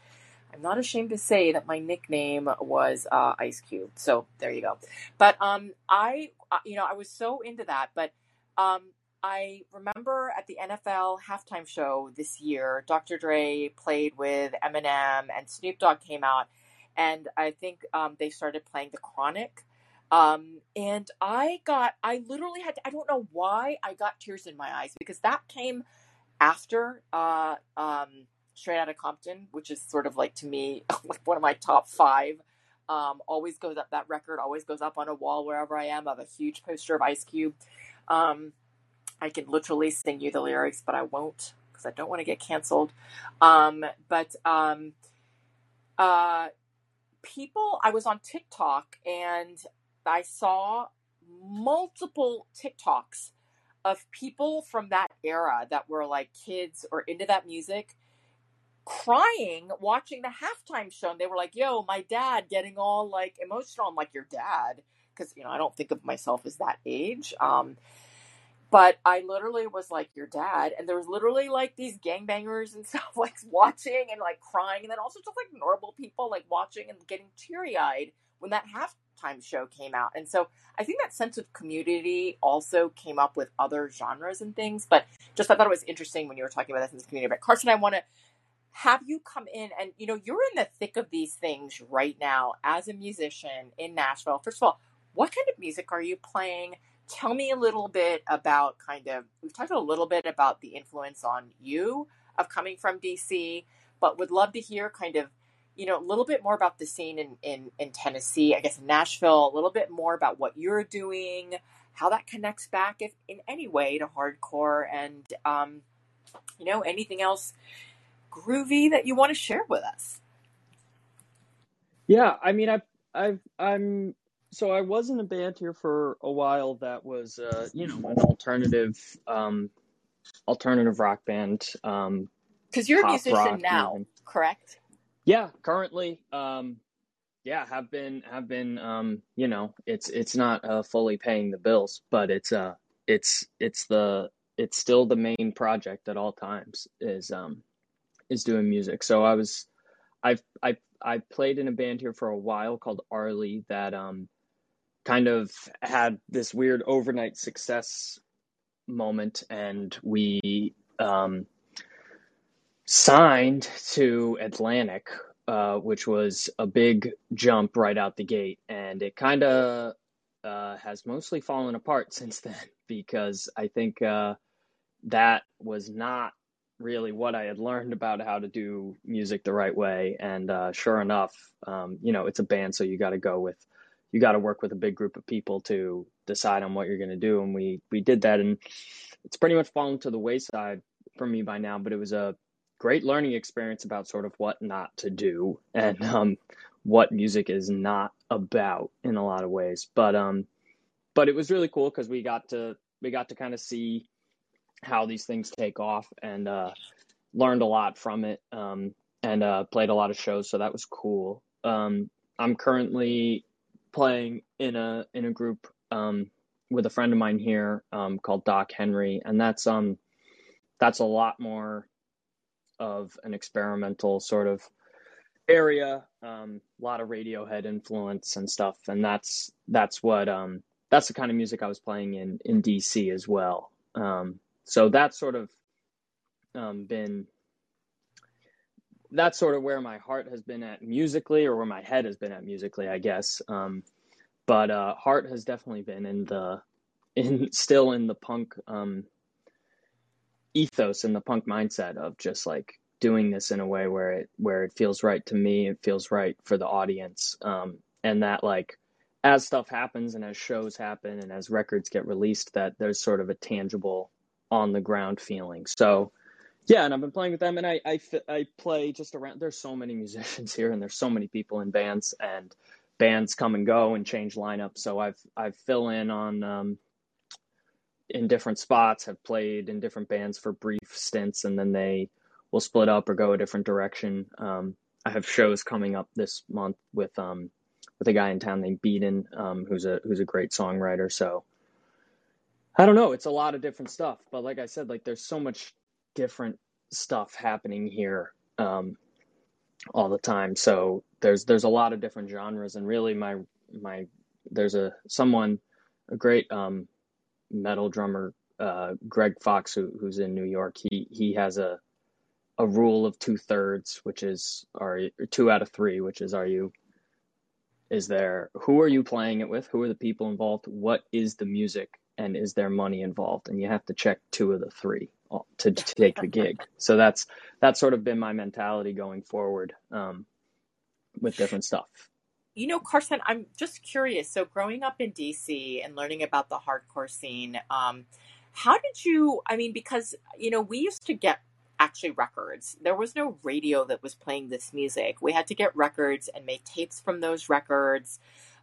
Speaker 2: I'm not ashamed to say that my nickname was uh, Ice Cube. So there you go. But um, I, uh, you know, I was so into that. But um, I remember at the NFL halftime show this year, Dr. Dre played with Eminem and Snoop Dogg came out and I think um, they started playing The Chronic. Um, and I got, I literally had, to, I don't know why I got tears in my eyes because that came after uh, um, Straight Outta Compton, which is sort of like to me <laughs> like one of my top five. Um, always goes up that record, always goes up on a wall wherever I am. I have a huge poster of Ice Cube. Um, I can literally sing you the lyrics, but I won't because I don't want to get canceled. Um, but um, uh, people, I was on TikTok and I saw multiple TikToks of people from that era that were like kids or into that music crying watching the halftime show and they were like yo my dad getting all like emotional. I'm like your dad? Because you know i don't think of myself as that age um but I literally was like your dad, and there was literally like these gangbangers and <laughs> stuff like watching and like crying, and then also just like normal people like watching and getting teary eyed when that halftime show came out. And so I think that sense of community also came up with other genres and things. But just I thought it was interesting when you were talking about that sense of community. But Carson, I want to have you come in and you know you're in the thick of these things right now as a musician in Nashville. First of all, what kind of music are you playing? tell me a little bit about kind of we've talked a little bit about the influence on you of coming from DC, but would love to hear kind of you know a little bit more about the scene in in, in Tennessee, I guess in Nashville, a little bit more about what you're doing, how that connects back if in any way to hardcore, and um, you know anything else groovy that you want to share with us.
Speaker 3: Yeah, I mean, I've I've I'm so I was in a band here for a while that was, uh, you know, an alternative, um, alternative rock band. Um,
Speaker 2: because you're a musician now, even. correct?
Speaker 3: Yeah, currently, um, yeah, have been, have been, um, you know, it's it's not uh, fully paying the bills, but it's uh, it's it's the it's still the main project at all times is um, is doing music. So I was, I've I I played in a band here for a while called Arlie that um kind of had this weird overnight success moment and we um, signed to Atlantic, uh, which was a big jump right out the gate. And it kind of uh, has mostly fallen apart since <laughs> then because I think uh, that was not really what I had learned about how to do music the right way. And uh, sure enough, um, you know, it's a band, so you got to go with you got to work with a big group of people to decide on what you're going to do and we we did that and it's pretty much fallen to the wayside for me by now but it was a great learning experience about sort of what not to do and um, what music is not about in a lot of ways. But um but it was really cool because we got to we got to kind of see how these things take off and uh learned a lot from it um and uh played a lot of shows so that was cool. Um i'm currently playing in a in a group um, with a friend of mine here um, called Doc Henry, and that's um that's a lot more of an experimental sort of area, um, a lot of Radiohead influence and stuff, and that's that's what um that's the kind of music I was playing in in DC as well. Um, so that's sort of um, been that's sort of where my heart has been at musically, or where my head has been at musically, I guess. Um, but uh, heart has definitely been in the in <laughs> still in the punk um, ethos and the punk mindset of just like doing this in a way where it where it feels right to me, it feels right for the audience, um, and that like as stuff happens and as shows happen and as records get released, that there's sort of a tangible on the ground feeling. So yeah, and I've been playing with them, and I, I I play just around. There's so many musicians <laughs> here, and there's so many people in bands, and bands come and go and change lineups. So I've I've fill in on um, in different spots, have played in different bands for brief stints, and then they will split up or go a different direction. Um, I have shows coming up this month with um, with a guy in town named Beaton, um, who's a who's a great songwriter. So I don't know, it's a lot of different stuff. But like I said, like there's so much different stuff happening here um, all the time. So there's there's a lot of different genres, and really my my there's a someone a great um, metal drummer uh, Greg Fox who, who's in New York. He he has a a rule of two thirds, which is are two out of three, which is are you is there who are you playing it with? Who are the people involved? What is the music? And is there money involved? And you have to check two of the three uh, to, to take the gig. So that's that's sort of been my mentality going forward um, with different stuff.
Speaker 2: You know, Carson, I'm just curious. So, growing up in DC and learning about the hardcore scene, um, how did you? I mean, because you know, we used to get actually records. There was no radio that was playing this music. We had to get records and make tapes from those records.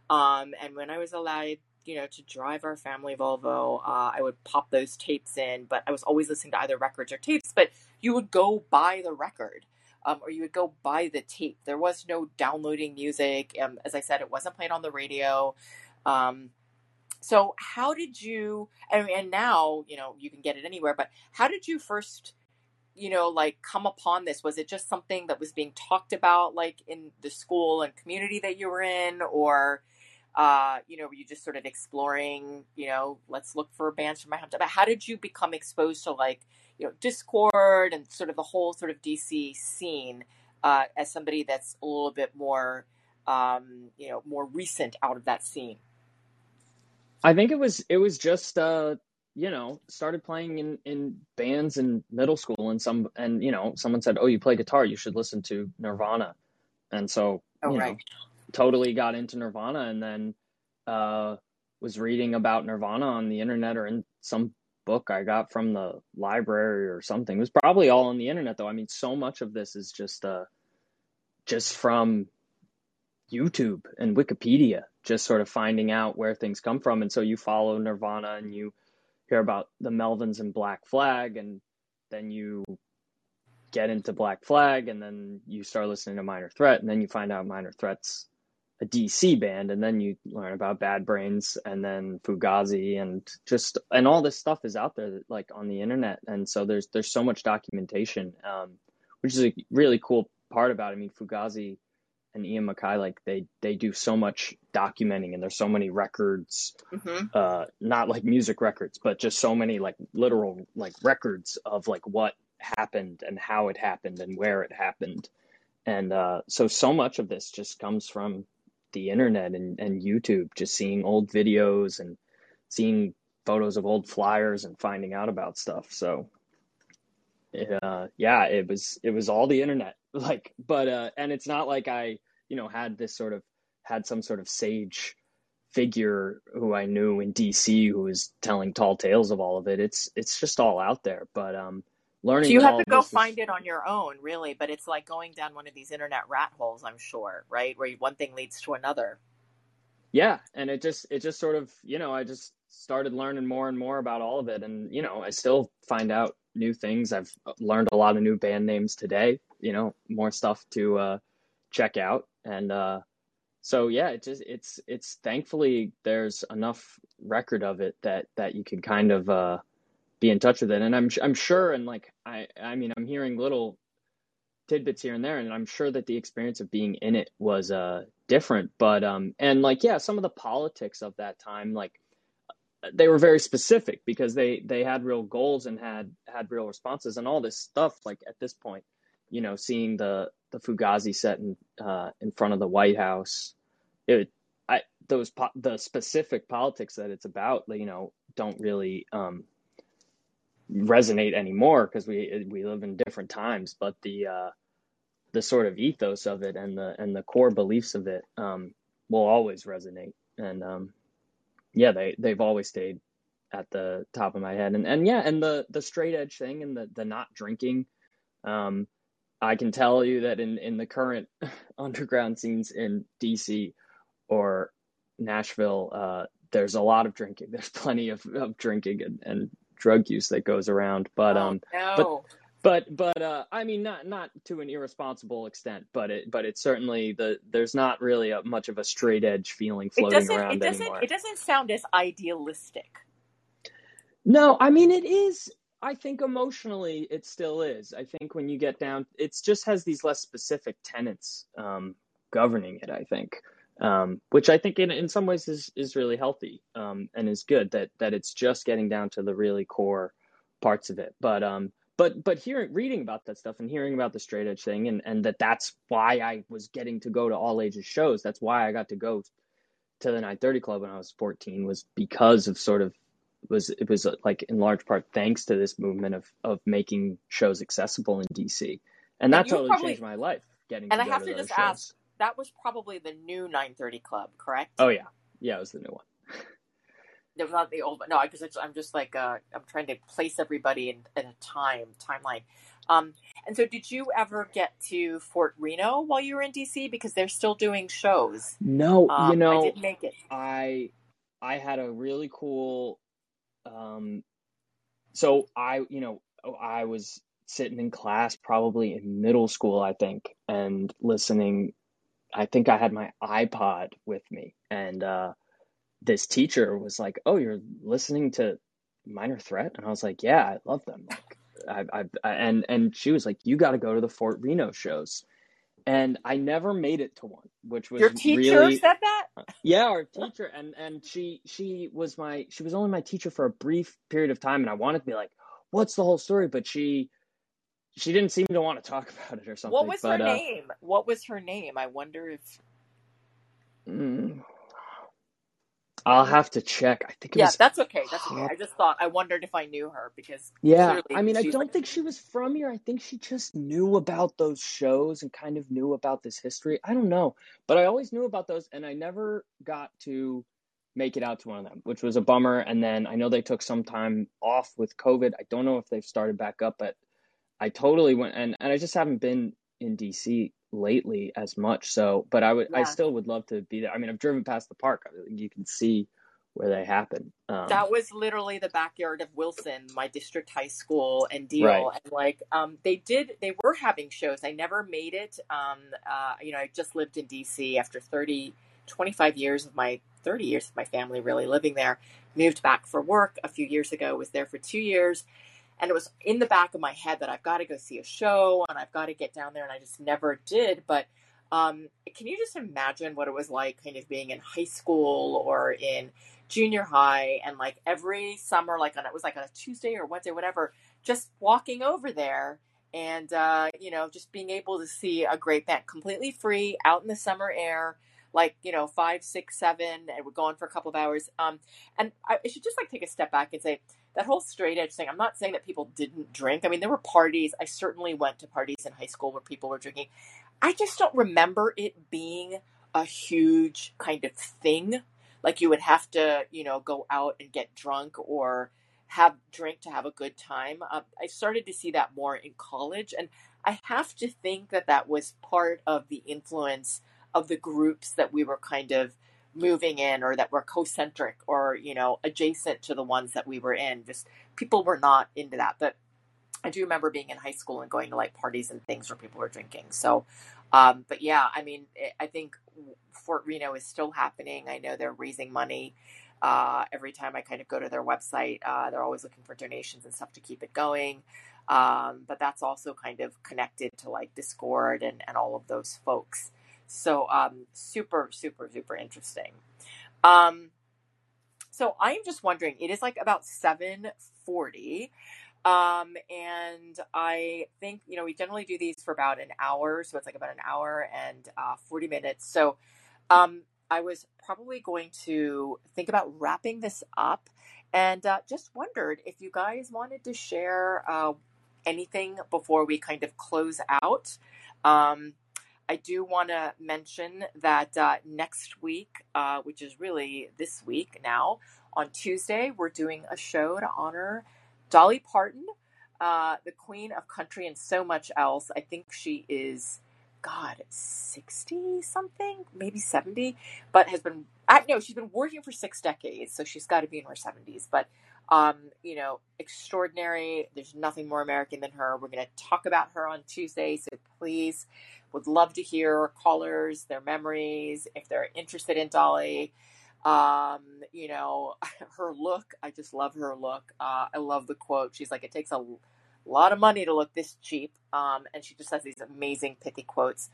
Speaker 2: Um, and when I was allowed, you know, to drive our family Volvo, uh, I would pop those tapes in. But I was always listening to either records or tapes. But you would go buy the record um, or you would go buy the tape. There was no downloading music. Um, as I said, it wasn't played on the radio. Um, so how did you? And, and now you know you can get it anywhere. But how did you first? you know like come upon this was it just something that was being talked about like in the school and community that you were in or uh, you know, were you just sort of exploring, you know, let's look for bands from my hometown? But how did you become exposed to like, you know, Dischord and sort of the whole sort of DC scene uh, as somebody that's a little bit more, um, you know, more recent out of that scene?
Speaker 3: I think it was it was just uh, you know started playing in in bands in middle school and some and you know someone said oh you play guitar you should listen to Nirvana and so oh, you right. know totally got into Nirvana and then uh, was reading about Nirvana on the internet or in some book I got from the library or something. It was probably all on the internet though. I mean, so much of this is just uh, just from YouTube and Wikipedia, just sort of finding out where things come from. And so you follow Nirvana and you hear about the Melvins and Black Flag, and then you get into Black Flag, and then you start listening to Minor Threat, and then you find out Minor Threat's a DC band, and then you learn about Bad Brains, and then Fugazi, and just and all this stuff is out there, like on the internet, and so there's there's so much documentation, um, which is a really cool part about. It. I mean, Fugazi and Ian MacKaye, like they they do so much documenting, and there's so many records, mm-hmm. uh, not like music records, but just so many like literal like records of like what happened and how it happened and where it happened and uh, so so much of this just comes from the internet and, and YouTube, just seeing old videos and seeing photos of old flyers and finding out about stuff. So, uh, yeah, it was it was all the internet. <laughs> Like, but uh, and it's not like I you know had this sort of had some sort of sage figure who I knew in DC who was telling tall tales of all of it. It's it's just all out there. But um, learning.
Speaker 2: So you have to go find it on your own, really. But it's like going down one of these internet rat holes, I'm sure, right? Where one thing leads to another.
Speaker 3: Yeah, and it just it just sort of you know I just started learning more and more about all of it, and you know I still find out new things. I've learned a lot of new band names today. You know, more stuff to uh, check out, and uh, so yeah, it just it's it's thankfully there's enough record of it that that you can kind of uh, be in touch with it. And I'm I'm sure, and like I I mean, I'm hearing little tidbits here and there, and I'm sure that the experience of being in it was uh different. But um and like yeah, some of the politics of that time, like they were very specific because they they had real goals and had had real responses and all this stuff. Like at this point, you know, seeing the the Fugazi set in uh, in front of the White House, it I those po- the specific politics that it's about, you know, don't really um resonate anymore because we we live in different times. But the uh, the sort of ethos of it and the and the core beliefs of it um, will always resonate. And um, yeah, they they've always stayed at the top of my head. And and yeah, and the the straight edge thing and the the not drinking. Um, I can tell you that in in the current <laughs> underground scenes in DC or Nashville, uh, there's a lot of drinking. <laughs> There's plenty of, of drinking and, and drug use that goes around. But
Speaker 2: Oh
Speaker 3: um, but
Speaker 2: no.
Speaker 3: but but uh, I mean, not not to an irresponsible extent, but it but it's certainly the there's not really a, much of a straight edge feeling floating
Speaker 2: doesn't it
Speaker 3: around
Speaker 2: doesn't
Speaker 3: anymore.
Speaker 2: it doesn't sound as idealistic.
Speaker 3: No, I mean it is. I think emotionally it still is. I think when you get down, it just has these less specific tenets um, governing it. I think, um, which I think in in some ways is is really healthy um, and is good that that it's just getting down to the really core parts of it. But um, but but hearing reading about that stuff and hearing about the straight edge thing and and that that's why I was getting to go to all ages shows. That's why I got to go to the 930 club when I was 14 was because of sort of was it was uh, like in large part thanks to this movement of of making shows accessible in DC, and that totally
Speaker 2: probably
Speaker 3: changed my life. Getting
Speaker 2: and
Speaker 3: to
Speaker 2: I have
Speaker 3: to
Speaker 2: to just ask,
Speaker 3: shows.
Speaker 2: That was probably the new 930 club, correct?
Speaker 3: Oh yeah, yeah, it was the new one.
Speaker 2: It was not the old, one. no, because I'm just like uh, I'm trying to place everybody in, in a time timeline. Um, and so, did you ever get to Fort Reno while you were in DC? Because they're still doing shows.
Speaker 3: No, you
Speaker 2: know, I didn't make it.
Speaker 3: I I had a really cool um so I you know I was sitting in class probably in middle school I think and listening I think I had my iPod with me and uh this teacher was like, "Oh, you're listening to Minor Threat?" And I was like, "Yeah, I love them." Like I I and and she was like, "You got to go to the Fort Reno shows." And I never made it to one, which was
Speaker 2: Your teacher
Speaker 3: really
Speaker 2: said that? <laughs>
Speaker 3: yeah, our teacher, and and she she was my she was only my teacher for a brief period of time, and I wanted to be like, what's the whole story? But she she didn't seem to want to talk about it or something.
Speaker 2: What was her
Speaker 3: uh,
Speaker 2: name? What was her name? I wonder if.
Speaker 3: mm, I'll have to check. I think it
Speaker 2: Yeah,
Speaker 3: was
Speaker 2: that's okay. That's okay. I just thought I wondered if I knew her because
Speaker 3: Yeah, I mean, I don't
Speaker 2: like
Speaker 3: think she was from here. I think she just knew about those shows and kind of knew about this history. I don't know, but I always knew about those, and I never got to make it out to one of them, which was a bummer. And then I know they took some time off with COVID. I don't know if they've started back up, but I totally went, and and I just haven't been in DC lately as much. So, but I would, I still would love to be there. I mean, I've driven past the park. You can see where they happen. Um,
Speaker 2: That was literally the backyard of Wilson, my district high school, and
Speaker 3: right.
Speaker 2: Deal. And like, um, they did, they were having shows. I never made it. Um, uh, you know, I just lived in DC after 30, 25 years of my 30 years of my family really living there. Moved back for work a few years ago. Was there for two years, and it was in the back of my head that I've got to go see a show and I've got to get down there, and I just never did. But um, can you just imagine what it was like, kind of being in high school or in junior high and like every summer like on it was like on a tuesday or wednesday whatever just walking over there and uh you know just being able to see a great band completely free out in the summer air like you know five six seven and we're going for a couple of hours um and i I should just like take a step back and say that whole straight edge thing i'm not saying that people didn't drink. I mean there were parties. I certainly went to parties in high school where people were drinking. I just don't remember it being a huge kind of thing. Like you would have to you know go out and get drunk or have drink to have a good time. Um, i started to see that more in college and i have to think that that was part of the influence of the groups that we were kind of moving in or that were concentric or you know adjacent to the ones that we were in just people were not into that but I do remember being in high school and going to like parties and things where people were drinking. So, um, but yeah, I mean, I think Fort Reno is still happening. I know they're raising money. Uh, every time I kind of go to their website, uh, they're always looking for donations and stuff to keep it going. Um, but that's also kind of connected to like Dischord and, and all of those folks. So, um, super, super, super interesting. Um, so I'm just wondering, it is like about 740. Um, and I think, you know, we generally do these for about an hour. So it's like about an hour and uh, 40 minutes. So um, I was probably going to think about wrapping this up and uh, just wondered if you guys wanted to share uh, anything before we kind of close out. Um, I do want to mention that uh, next week, uh, which is really this week now, on Tuesday, we're doing a show to honor Dolly Parton, uh, the queen of country and so much else. I think she is God, 60 something, maybe 70, but has been, no, she's been working for six decades, so she's got to be in her 70s. But, um, you know, extraordinary. There's nothing more American than her. We're going to talk about her on Tuesday, so please would love to hear callers, their memories, if they're interested in Dolly. Um, you know, <laughs> her look, I just love her look. Uh, I love the quote. She's like, it takes a lot of money to look this cheap. Um, and she just has these amazing pithy quotes.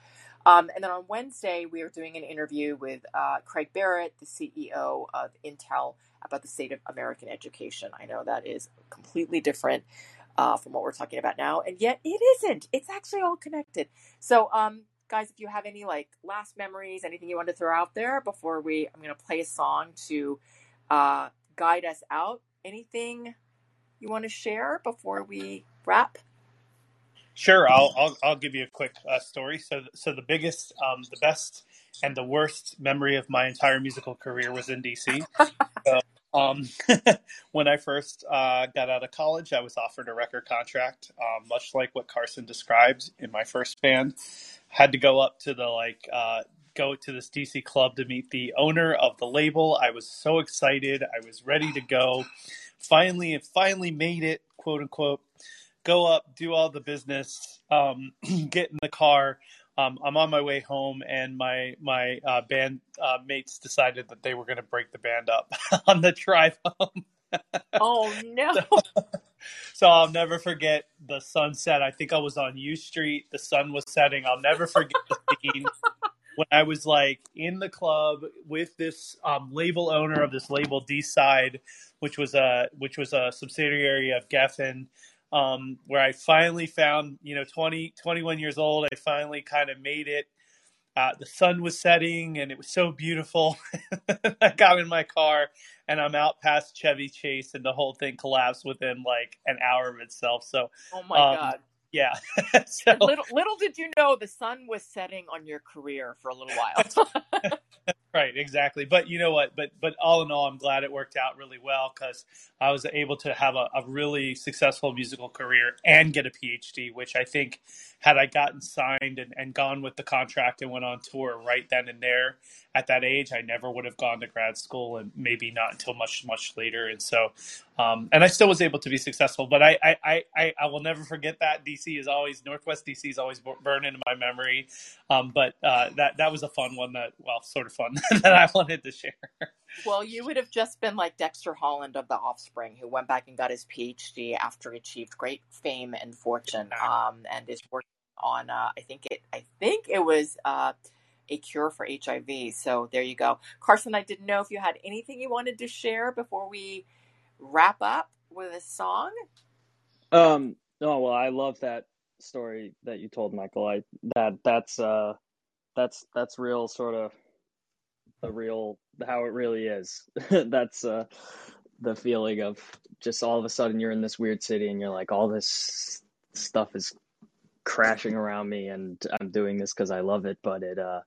Speaker 2: Um, and then on Wednesday, we are doing an interview with uh, Craig Barrett, the CEO of Intel, about the state of American education. I know that is completely different uh, from what we're talking about now, and yet it isn't. It's actually all connected. So, um, guys, if you have any like last memories, anything you want to throw out there before we, I'm going to play a song to uh, guide us out. Anything you want to share before we wrap?
Speaker 4: Sure, I'll I'll, I'll give you a quick uh, story. So so the biggest, um, the best, and the worst memory of my entire musical career was in DC. so, <laughs> um, <laughs> when I first uh, got out of college, I was offered a record contract, um, much like what Carson described in my first band. Had to go up to the like uh, go to this DC club to meet the owner of the label. I was so excited. I was ready to go. Finally, it finally made it, quote unquote go up, do all the business, um, <clears throat> get in the car. Um, I'm on my way home, and my my uh, band uh, mates decided that they were going to break the band up <laughs> on the drive home. <laughs>
Speaker 2: oh no!
Speaker 4: So, so, I'll never forget the sunset. I think I was on U Street. The sun was setting. I'll never forget the scene <laughs> when I was like in the club with this um, label owner of this label D Side, which was a which was a subsidiary of Geffen um, where I finally found, you know, 20, 21 years old, I finally kind of made it. Uh, the sun was setting and it was so beautiful. <laughs> I got in my car and I'm out past Chevy Chase and the whole thing collapsed within like an hour of itself. So,
Speaker 2: oh my um, God.
Speaker 4: Yeah. <laughs>
Speaker 2: so, little, little did you know the sun was setting on your career for a little while. <laughs>
Speaker 4: right, exactly. But you know what? But but all in all, I'm glad it worked out really well because I was able to have a, a really successful musical career and get a PhD, which I think had I gotten signed and, and gone with the contract and went on tour right then and there at that age, I never would have gone to grad school and maybe not until much, much later. And so, um, and I still was able to be successful, but I, I, I, I will never forget that DC is always, Northwest DC is always burned into my memory. Um, but uh, that, that was a fun one that, well, sort of fun <laughs> that I wanted to share.
Speaker 2: Well, you would have just been like Dexter Holland of The Offspring, who went back and got his PhD after he achieved great fame and fortune, um, and is working on. Uh, I think it. I think it was uh, a cure for HIV. So there you go, Carson. I didn't know if you had anything you wanted to share before we wrap up with a song.
Speaker 3: Um. Oh well, I love that story that you told, Michael. I that that's uh that's that's real sort of the real how it really is. <laughs> that's uh the feeling of just all of a sudden you're in this weird city and you're like all this stuff is crashing around me and I'm doing this because I love it, but it uh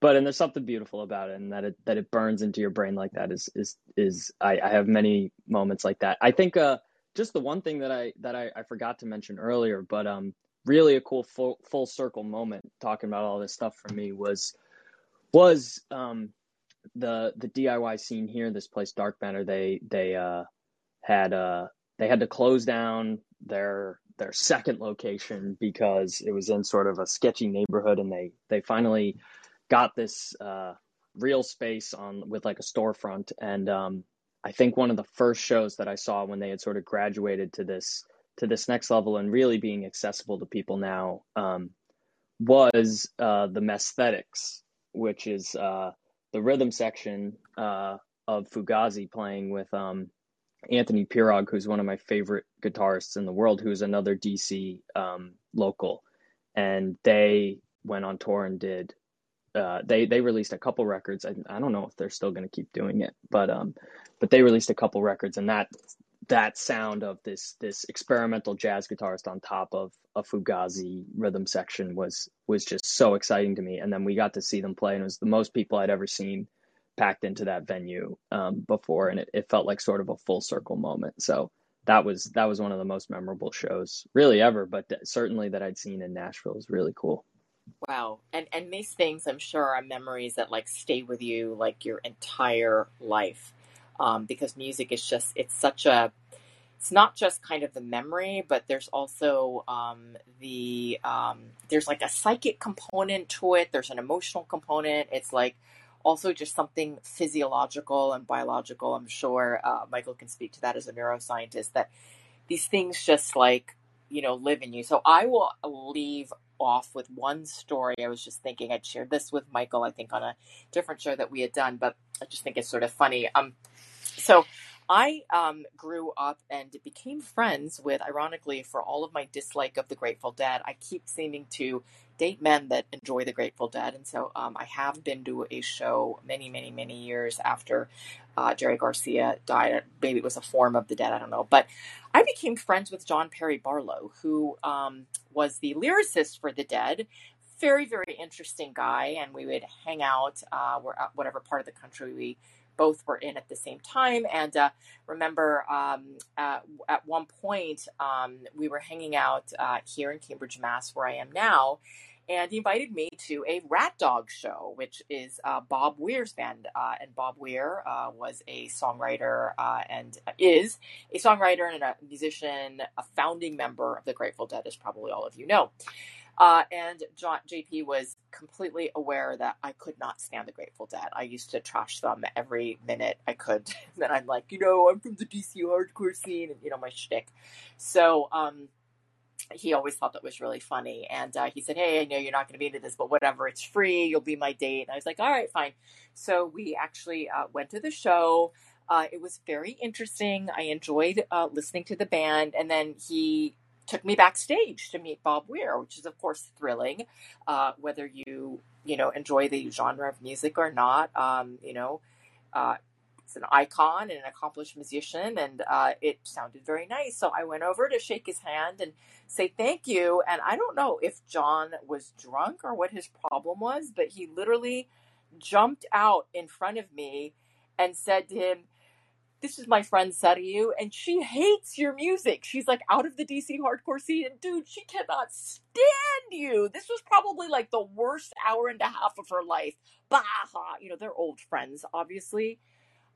Speaker 3: but and there's something beautiful about it and that it that it burns into your brain like that is is is I, I have many moments like that. I think uh just the one thing that I that I, I forgot to mention earlier, but um really a cool full full circle moment talking about all this stuff for me was was um the the DIY scene here, this place Dark Matter, they they uh had uh they had to close down their their second location because it was in sort of a sketchy neighborhood and they they finally got this uh real space on with like a storefront. And um I think one of the first shows that I saw when they had sort of graduated to this to this next level and really being accessible to people now um was uh the Messthetics, which is uh the rhythm section uh, of Fugazi playing with um, Anthony Pirog, who's one of my favorite guitarists in the world, who's another DC um, local, and they went on tour and did. Uh, they they released a couple records. I, I don't know if they're still going to keep doing it, but um, but they released a couple records, and that that sound of this this experimental jazz guitarist on top of a Fugazi rhythm section was was just so exciting to me. And then we got to see them play, and it was the most people I'd ever seen packed into that venue um, before, and it, it felt like sort of a full circle moment. So that was that was one of the most memorable shows really ever, but certainly that I'd seen in Nashville was really cool.
Speaker 2: Wow. And and these things I'm sure are memories that like stay with you like your entire life. Um, because music is just it's such a it's not just kind of the memory, but there's also um, the um, there's like a psychic component to it. There's an emotional component. It's like also just something physiological and biological. I'm sure uh, Michael can speak to that as a neuroscientist. That these things just like you know live in you. So I will leave off with one story. I was just thinking I'd shared this with Michael. I think on a different show that we had done, but I just think it's sort of funny. Um, so I um, grew up and became friends with, ironically, for all of my dislike of the Grateful Dead, I keep seeming to date men that enjoy the Grateful Dead. And so um, I have been to a show many, many, many years after uh, Jerry Garcia died. Maybe it was a form of the dead, I don't know. But I became friends with John Perry Barlow, who um, was the lyricist for the Dead. Very, very interesting guy. And we would hang out uh, whatever part of the country we both were in at the same time. And uh, remember, um, at, at, one point, um, we were hanging out uh, here in Cambridge, Mass, where I am now. And he invited me to a RatDog show, which is uh, Bob Weir's band. Uh, and Bob Weir uh, was a songwriter uh, and is a songwriter and a musician, a founding member of the Grateful Dead, as probably all of you know. Uh, and John, JP was completely aware that I could not stand the Grateful Dead. I used to trash them every minute I could. <laughs> then I'm like, you know, I'm from the DC hardcore scene, and you know my shtick. So um, he always thought that was really funny. And uh, he said, Hey, I know you're not going to be into this, but whatever, it's free. You'll be my date. And I was like, All right, fine. So we actually uh, went to the show. Uh, it was very interesting. I enjoyed uh, listening to the band. And then he took me backstage to meet Bob Weir, which is of course thrilling, uh, whether you you know enjoy the genre of music or not. Um, you know, uh, it's an icon and an accomplished musician, and uh, it sounded very nice. So I went over to shake his hand and say thank you. And I don't know if John was drunk or what his problem was, but he literally jumped out in front of me and said to him this is my friend Sarayu, and she hates your music. She's like out of the DC hardcore scene, and dude, she cannot stand you. This was probably like the worst hour and a half of her life. Baha, you know, they're old friends, obviously.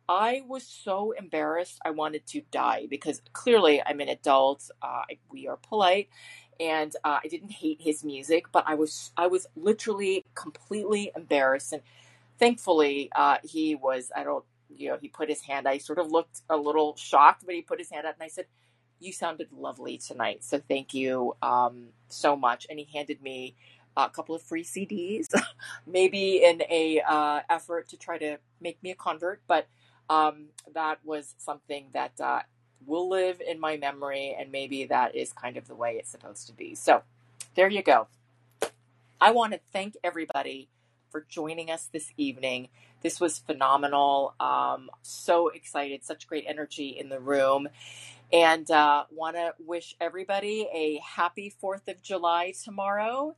Speaker 2: I was so embarrassed. I wanted to die because clearly I'm an adult. Uh, we are polite, and uh, I didn't hate his music, but I was I was literally completely embarrassed. And thankfully, uh, he was I don't you know, he put his hand, I sort of looked a little shocked, but he put his hand up and I said, you sounded lovely tonight. So thank you um, so much. And he handed me a couple of free CDs, <laughs> maybe in a uh, effort to try to make me a convert. But um, that was something that uh, will live in my memory, and maybe that is kind of the way it's supposed to be. So there you go. I want to thank everybody for joining us this evening. This was phenomenal. Um, so excited, such great energy in the room. And uh, want to wish everybody a happy 4th of July tomorrow.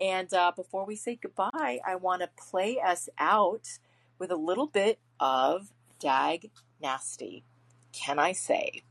Speaker 2: And uh, before we say goodbye, I want to play us out with a little bit of Dag nasty, can I say.